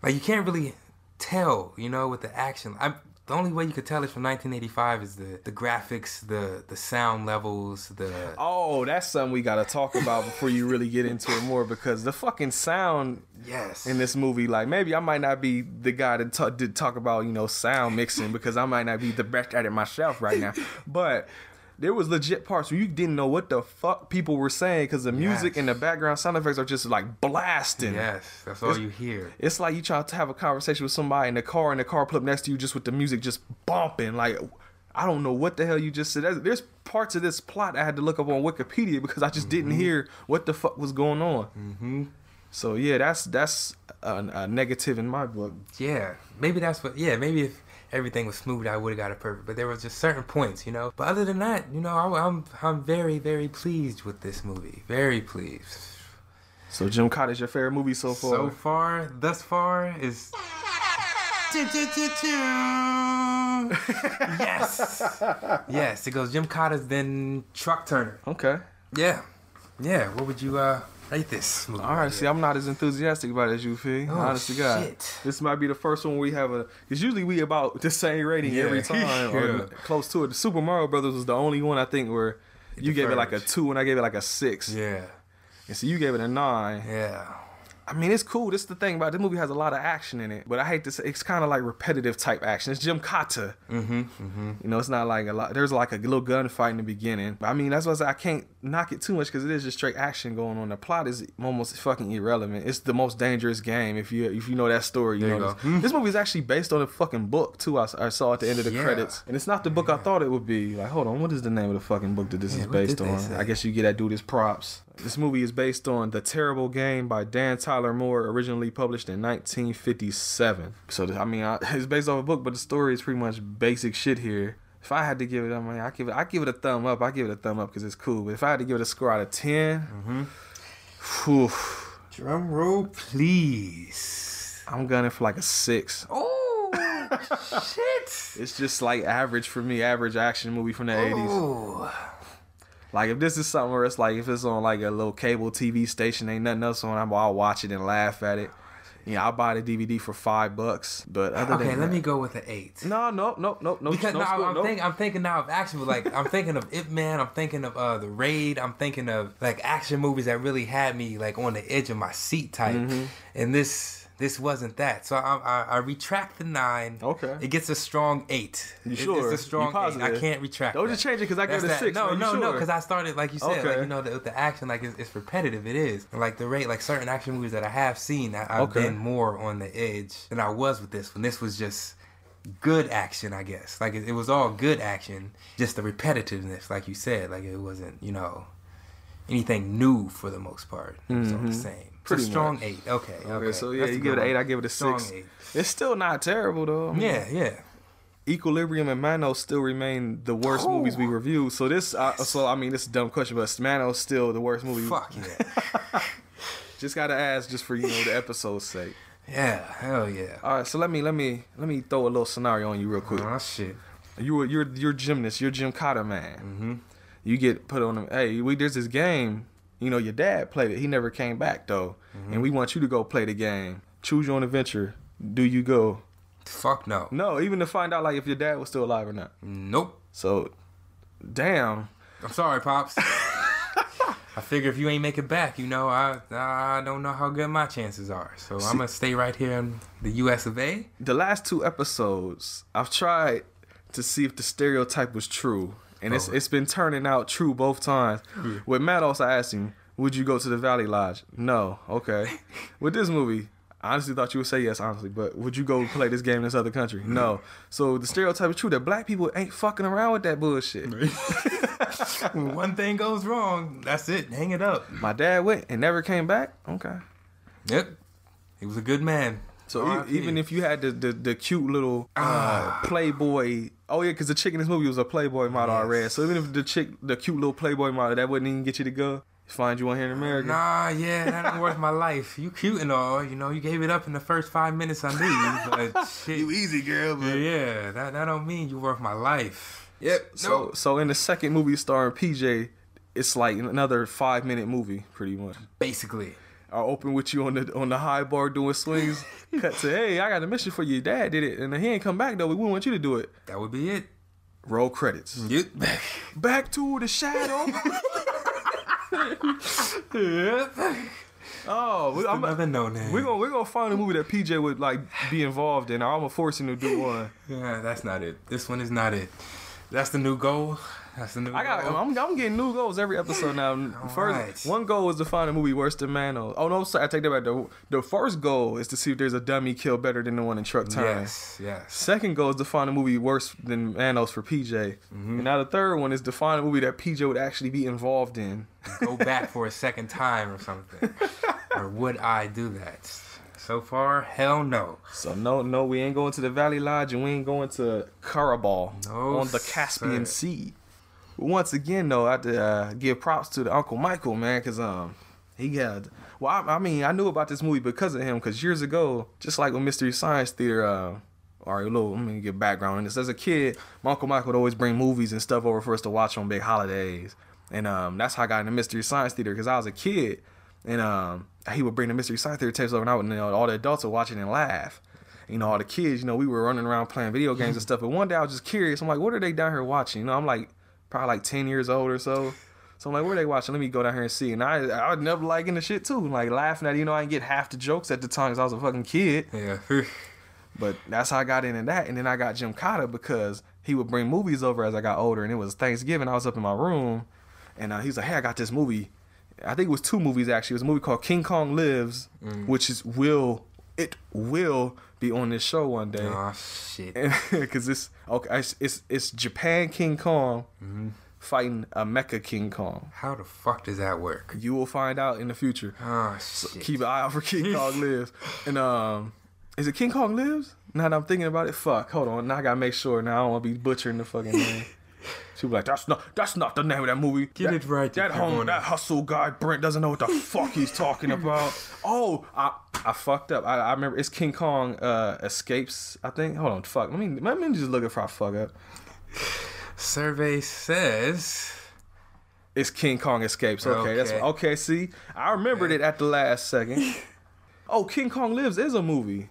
like you can't really tell you know with the action i the only way you could tell it's from 1985 is the the graphics the the sound levels the Oh, that's something we gotta talk about before you really get into it more because the fucking sound yes in this movie, like maybe I might not be the guy to talk, to talk about you know sound mixing because I might not be the best at it myself right now, but. There was legit parts where you didn't know what the fuck people were saying because the music Yes. and the background sound effects are just like blasting. yes that's all you hear It's like you try to have a conversation with somebody in the car and the car pull up next to you just with the music just bumping. Like, I don't know what the hell you just said. There's, parts of this plot I had to look up on Wikipedia because I just didn't hear what the fuck was going on. Mm-hmm. So yeah, that's that's a, a negative in my book. yeah maybe that's what yeah maybe if everything was smooth i would have got it perfect but there was just certain points you know? But other than that you know I, i'm i'm very very pleased with this movie very pleased. So Gymkata is your favorite movie so far? so far thus far is yes. Yes it goes Gymkata's then truck turner. Okay. yeah. Yeah what would you uh rate this All right, see, I'm not as enthusiastic about it as you, Fee. Oh, Honest to God, this might be the first one we have a. Because usually we about the same rating Yeah. every <laughs> time, or close to it. The Super Mario Brothers was the only one I think where you gave it like a two and I gave it like a six, yeah and so you gave it a nine. yeah I mean, it's cool. This is the thing about it. this movie has a lot of action in it, but I hate to say it's kind of like repetitive type action. It's Gymkata. mm-hmm mm-hmm You know, it's not like a lot. There's like a little gunfight in the beginning. But I mean, that's why I, say I can't knock it too much because it is just straight action going on. The plot is almost fucking irrelevant. It's the most dangerous game. If you if you know that story, you There know you this. this movie is actually based on a fucking book too. I, I saw at the end of the Yeah. credits, and it's not the book I thought it would be. Like, hold on, what is the name of the fucking book that this Yeah, is based on? I guess you get that dude his props. This movie is based on The Terrible Game by Dan Tyler Moore, originally published in 1957. So I mean, I, <laughs> it's based off a book, but the story is pretty much basic shit here. If I had to give it, I mean, I give it, I give it a thumb up. I give it a thumb up because it's cool. But if I had to give it a score out of 10 Mm-hmm. whew, drum roll please I'm gunning for like a six. oh <laughs> shit It's just like average for me, average action movie from the 80s. Like if this is something where it's like if it's on like a little cable TV station, ain't nothing else on, I'll watch it and laugh at it. Yeah, I'll buy the DVD for five bucks. But other Okay, let that, me go with an eight. No, no, no, no, no. Because no, now I'm, no. thinking, I'm thinking now of action, like I'm thinking of <laughs> Ip Man, I'm thinking of uh, the Raid, I'm thinking of like action movies that really had me like on the edge of my seat type, Mm-hmm. and this this wasn't that. So I, I, I retract the nine. Okay. it gets a strong eight. You It- sure? It's a strong eight. I can't retract. Don't that. just change it because I gave it a six, No, man. You no, no, because I started like you said, like you know the, the action like it's, it's repetitive. It is And, like the rate, like certain action movies that I have seen, I, I've Okay. been more on the edge than I was with this one. This was just good action, I guess. Like it, it was all good action, just the repetitiveness, like you said. Like it wasn't, you know, anything new for the most part. It was all the mm-hmm. same. Pretty so strong much. eight. Okay. Okay. Okay, so yeah, That's you give it an eight. I give it a Strong six. eight. It's still not terrible though. I mean, Yeah, yeah. Equilibrium and Manos still remain the worst Oh. movies we reviewed. So this, uh, so I mean, this is a dumb question, but Manos still the worst movie. Fuck yeah. <laughs> Just gotta ask, just for you know the episode's sake. yeah. Hell yeah. All right, so let me let me let me throw a little scenario on you real quick. Oh shit. You you're you're gymnast, you're Gymkata man. Mm-hmm. You get put on them. Hey, we there's this game. You know your dad played it. He never came back though, mm-hmm. and we want you to go play the game. Choose your own adventure. Do you go? Fuck no. No, even to find out like if your dad was still alive or not. Nope. So, damn. I'm sorry, pops. I figure if you ain't make it back, you know, I I don't know how good my chances are. So I'm gonna stay right here in the U.S. of A. The last two episodes, I've tried to see if the stereotype was true, and it's it's been turning out true both times. With Manos, I asked him, "Would you go to the Valley Lodge?" No. Okay. <laughs> With this movie. I honestly thought you would say yes, honestly, but would you go play this game in this other country? No. So the stereotype is true that black people ain't fucking around with that bullshit. <laughs> When one thing goes wrong, that's it. Hang it up. My dad went and never came back. Okay. Yep. He was a good man. So e- even if you had the the, the cute little uh, Playboy, oh yeah, because the chick in this movie was a Playboy model I read. So even if the chick, the cute little Playboy model, that wouldn't even get you to go. Find you one here in America. Nah, yeah, that ain't worth my life. You cute and all, you know. You gave it up in the first five minutes I knew you, but <laughs> shit. easy, girl. yeah, yeah, that that don't mean you worth my life. Yep. So so in the second movie starring PJ, it's like another five minute movie, pretty much. basically. I open with you on the on the high bar doing swings. <laughs> cut to hey, I got a mission for you. Dad did it, and he ain't come back though. We wouldn't want you to do it. That would be it. Roll credits. Yep. Back to the shadow. <laughs> yep. oh, we, I'm, Another no name. We're gonna we're gonna find a movie that PJ would like be involved in. I'm gonna force him to do one. Yeah, that's not it. This one is not it. That's the new goal. That's the new I got. I'm, I'm getting new goals every episode now. <laughs> First, right. one goal is to find a movie worse than Manos. Oh no, sorry, I take that back. The, the first goal is to see if there's a dummy kill better than the one in Truck Time. Yes, yes. Second goal is to find a movie worse than Manos for PJ. Mm-hmm. And now the third one is to find a movie that PJ would actually be involved in. Go <laughs> back for a second time or something. or would I do that? So far, hell no. So no, no, we ain't going to the Valley Lodge and we ain't going to Karabal No, on the Caspian sir. Sea. Once again, though, I have to uh, give props to the Uncle Michael, man, because um, he had. Well, I, I mean, I knew about this movie because of him. Because years ago, just like with Mystery Science Theater, uh, or a little, let me get background on this. As a kid, my Uncle Michael would always bring movies and stuff over for us to watch on big holidays, and um, that's how I got into Mystery Science Theater because I was a kid, and um, he would bring the Mystery Science Theater tapes over, and I would, you know, all the adults would watch it and laugh. You know, all the kids, you know, we were running around playing video games and <laughs> stuff. But one day I was just curious. I'm like, what are they down here watching? You know, I'm like probably like 10 years old or so. So I'm like, where are they watching? Let me go down here and see. And I, I was never liking the shit too. Like laughing at, it. you know, I didn't get half the jokes at the time because I was a fucking kid. Yeah. <laughs> But that's how I got into that. And then I got Gymkata because he would bring movies over as I got older. And it was Thanksgiving. I was up in my room and uh, he's like, hey, I got this movie. I think it was two movies actually. It was a movie called King Kong Lives, which is will, it will be on this show one day. oh shit. Because <laughs> it's, okay, it's, it's, it's Japan King Kong Mm-hmm. fighting a Mecha King Kong. How the fuck does that work? You will find out in the future. Oh shit. Keep an eye out for King <laughs> Kong Lives. And um, is it King Kong Lives? Now that I'm thinking about it, fuck. Hold on. Now I gotta make sure. Now I don't want to be butchering the fucking name. She be like, that's not that's not the name of that movie. Get That- it right, That home, that hustle guy Brent doesn't know what the <laughs> fuck he's talking about. Oh, I I fucked up. I, I remember it's King Kong uh escapes. I think. Hold on, fuck. Let me let me just look if I fuck up. Survey says It's King Kong Escapes. Okay, that's Okay. okay. See, I remembered it at the last second. <laughs> oh, King Kong Lives is a movie.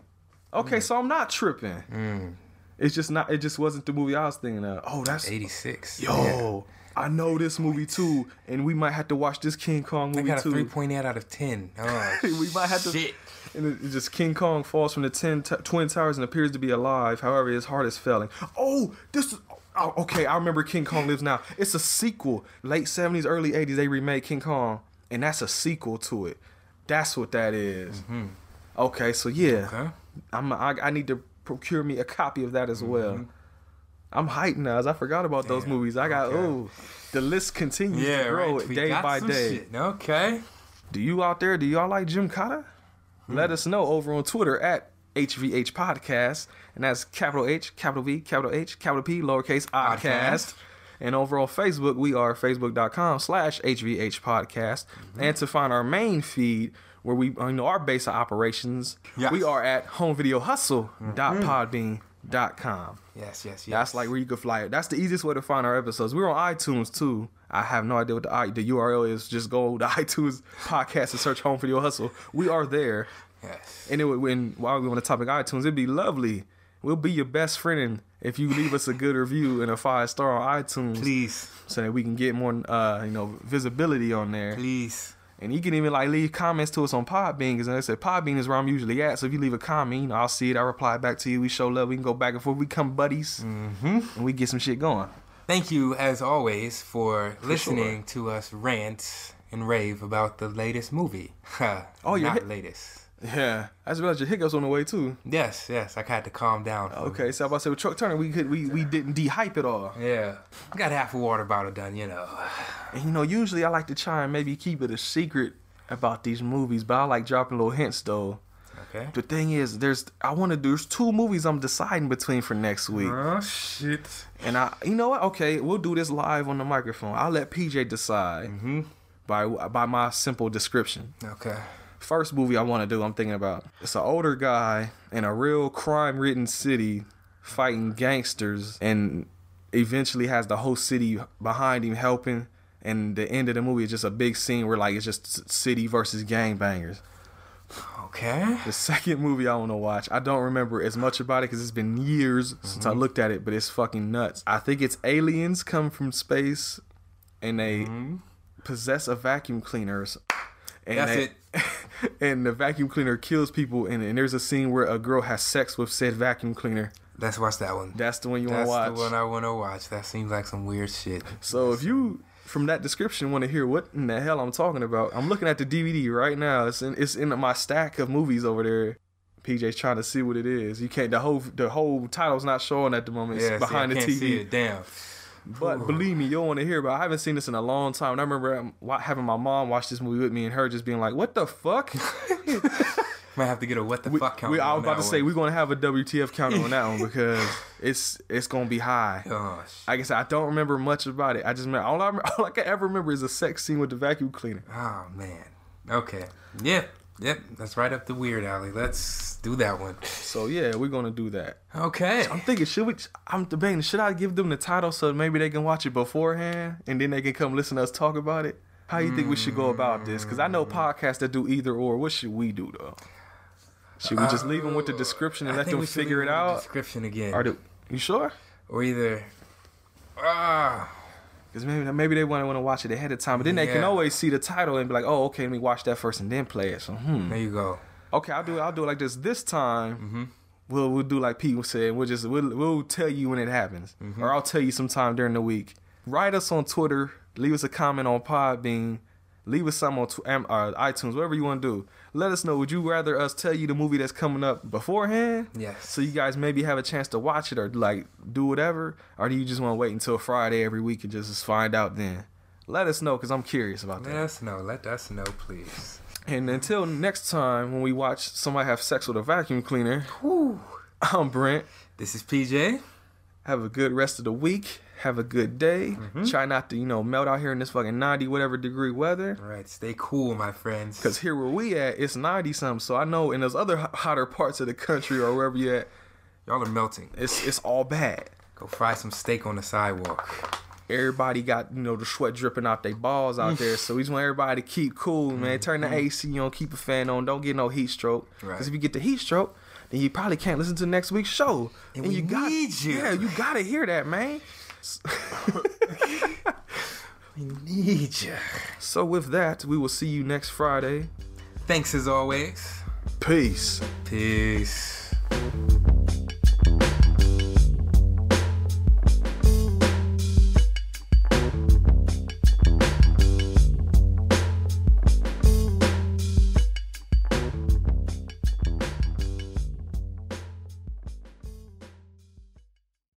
Okay, so I'm not tripping. It's just not. It just wasn't the movie I was thinking of. Oh, that's 86. yo. I know this movie too, and we might have to watch this King Kong movie I got a too. 3.8 out of 10. <laughs> Oh, we might have to. shit. And it, just King Kong falls from the ten t- twin towers and appears to be alive. However, his heart is failing. Oh, this is. Oh, okay, I remember King Kong Lives Now. It's a sequel. Late seventies, early eighties, they remade King Kong, and that's a sequel to it. That's what that is. Mm-hmm. Okay, so yeah, Okay. I'm. I, I need to procure me a copy of that as well. Mm-hmm. I'm hyped now. As I forgot about those movies. I got okay. oh, the list continues Yeah, to grow right. Day got by day. shit. Okay. Do you out there, do y'all like Gymkata? Hmm. Let us know over on Twitter at HVH Podcast. And that's capital H, capital V, capital H, capital P, lowercase Podcast. oddcast. And over on Facebook, we are facebook.com slash HVH Podcast. Mm-hmm. And to find our main feed, where we you know our base of operations, Yes. we are at homevideohustle.podbean.com. Yes, yes, yes. That's like where you can fly it. That's the easiest way to find our episodes. We're on iTunes too. I have no idea what the, the URL is. Just go to <laughs> iTunes podcast and search Home Video Hustle. We are there. Yes. And it would, when while we're on the topic of iTunes, it'd be lovely. We'll be your best friend if you leave us a good review and a five star on iTunes, Please. so that we can get more, uh, you know, visibility on there. Please. And you can even like leave comments to us on Podbean because I said Podbean is where I'm usually at. So if you leave a comment, you know, I'll see it. I reply back to you. We show love. We can go back and forth. We become buddies, mm-hmm. and we get some shit going. Thank you, as always, for, listening to us rant and rave about the latest movie. <laughs> Oh, you're not hit- latest. Yeah, I just realized your hiccups on the way too. Yes, yes. I had to calm down. Okay, so I about to say with Truck Turner, we could we we didn't de-hype it all. Yeah. I got half a water bottle done, you know. And you know, usually I like to try and maybe keep it a secret about these movies, but I like dropping little hints though. Okay. The thing is, there's I want to do there's two movies I'm deciding between for next week, Oh shit. and I you know what? Okay, we'll do this live on the microphone. I'll let PJ decide mm-hmm. by by my simple description. Okay. First movie I want to do, I'm thinking about. It's an older guy in a real crime-ridden city fighting gangsters, and eventually has the whole city behind him helping. And the end of the movie is just a big scene where like it's just city versus gangbangers. Okay. The second movie I want to watch, I don't remember as much about it because it's been years since I mm-hmm. looked at it, but it's fucking nuts. I think it's aliens come from space, and they mm-hmm. possess a vacuum cleaner. or so- And That's they- it. <laughs> and the vacuum cleaner kills people, and, and there's a scene where a girl has sex with said vacuum cleaner. Let's watch that one. That's the one you want to watch. That's the one I want to watch. That seems like some weird shit. So if you from that description want to hear what in the hell I'm talking about, I'm looking at the DVD right now. It's in it's in my stack of movies over there. PJ's trying to see what it is. You can't the whole the whole title's not showing at the moment. It's Yeah, behind see, the TV. Damn. But believe me, you'll want to hear about. it. I haven't seen this in a long time. And I remember having my mom watch this movie with me, and her just being like, "What the fuck?" <laughs> Might have to get a what the We, fuck count. we- I was about to say we're gonna have a WTF counter on that one because <laughs> it's it's gonna be high. Oh, Like I said, I don't remember much about it. I just all I, <laughs> all I can ever remember is a sex scene with the vacuum cleaner. oh man. Okay. Yep. Yep. That's right up the weird alley. Let's do that one. So yeah, we're gonna do that. Okay. I'm thinking, should we? I'm debating, should I give them the title so maybe they can watch it beforehand and then they can come listen to us talk about it? How you think we should go about this? Because I know podcasts that do either or. What should we do though? Should we just leave them with the description and I let them figure it out? Description again. Are do you sure? or either. Ah. Because maybe maybe they want to want to watch it ahead of time, but then they can always see the title and be like, oh, okay, let me watch that first and then play it. So hmm. there you go. Okay, I'll do it. I'll do it like this. This time, Mm-hmm. we'll we'll do like Pete said. We'll just we'll we'll tell you when it happens, Mm-hmm. or I'll tell you sometime during the week. Write us on Twitter. Leave us a comment on Podbean. Leave us some on tw- uh, iTunes, whatever you want to do. Let us know. Would you rather us tell you the movie that's coming up beforehand? Yes. So you guys maybe have a chance to watch it or like do whatever, or do you just want to wait until Friday every week and just find out then? Let us know because I'm curious about that. Let us know. Let us know, please. And until next time, when we watch somebody have sex with a vacuum cleaner, Whew. I'm Brent. This is PJ. Have a good rest of the week. Have a good day. Mm-hmm. Try not to, you know, melt out here in this fucking 90 whatever degree weather. All right. Stay cool, my friends. Cause here where we at, it's 90 something. So I know in those other hotter parts of the country or wherever you at, y'all are melting. it's it's all bad. Go fry some steak on the sidewalk. everybody got you know the sweat dripping off their balls out there. So we just want everybody to keep cool, man. Turn the AC on, keep a fan on, don't get no heat stroke. Because Right. if you get the heat stroke, then you probably can't listen to next week's show. And we you got, need you. Yeah, you gotta hear that, man. <laughs> We need you. So with that, we will see you next Friday. Thanks as always. Peace. Peace.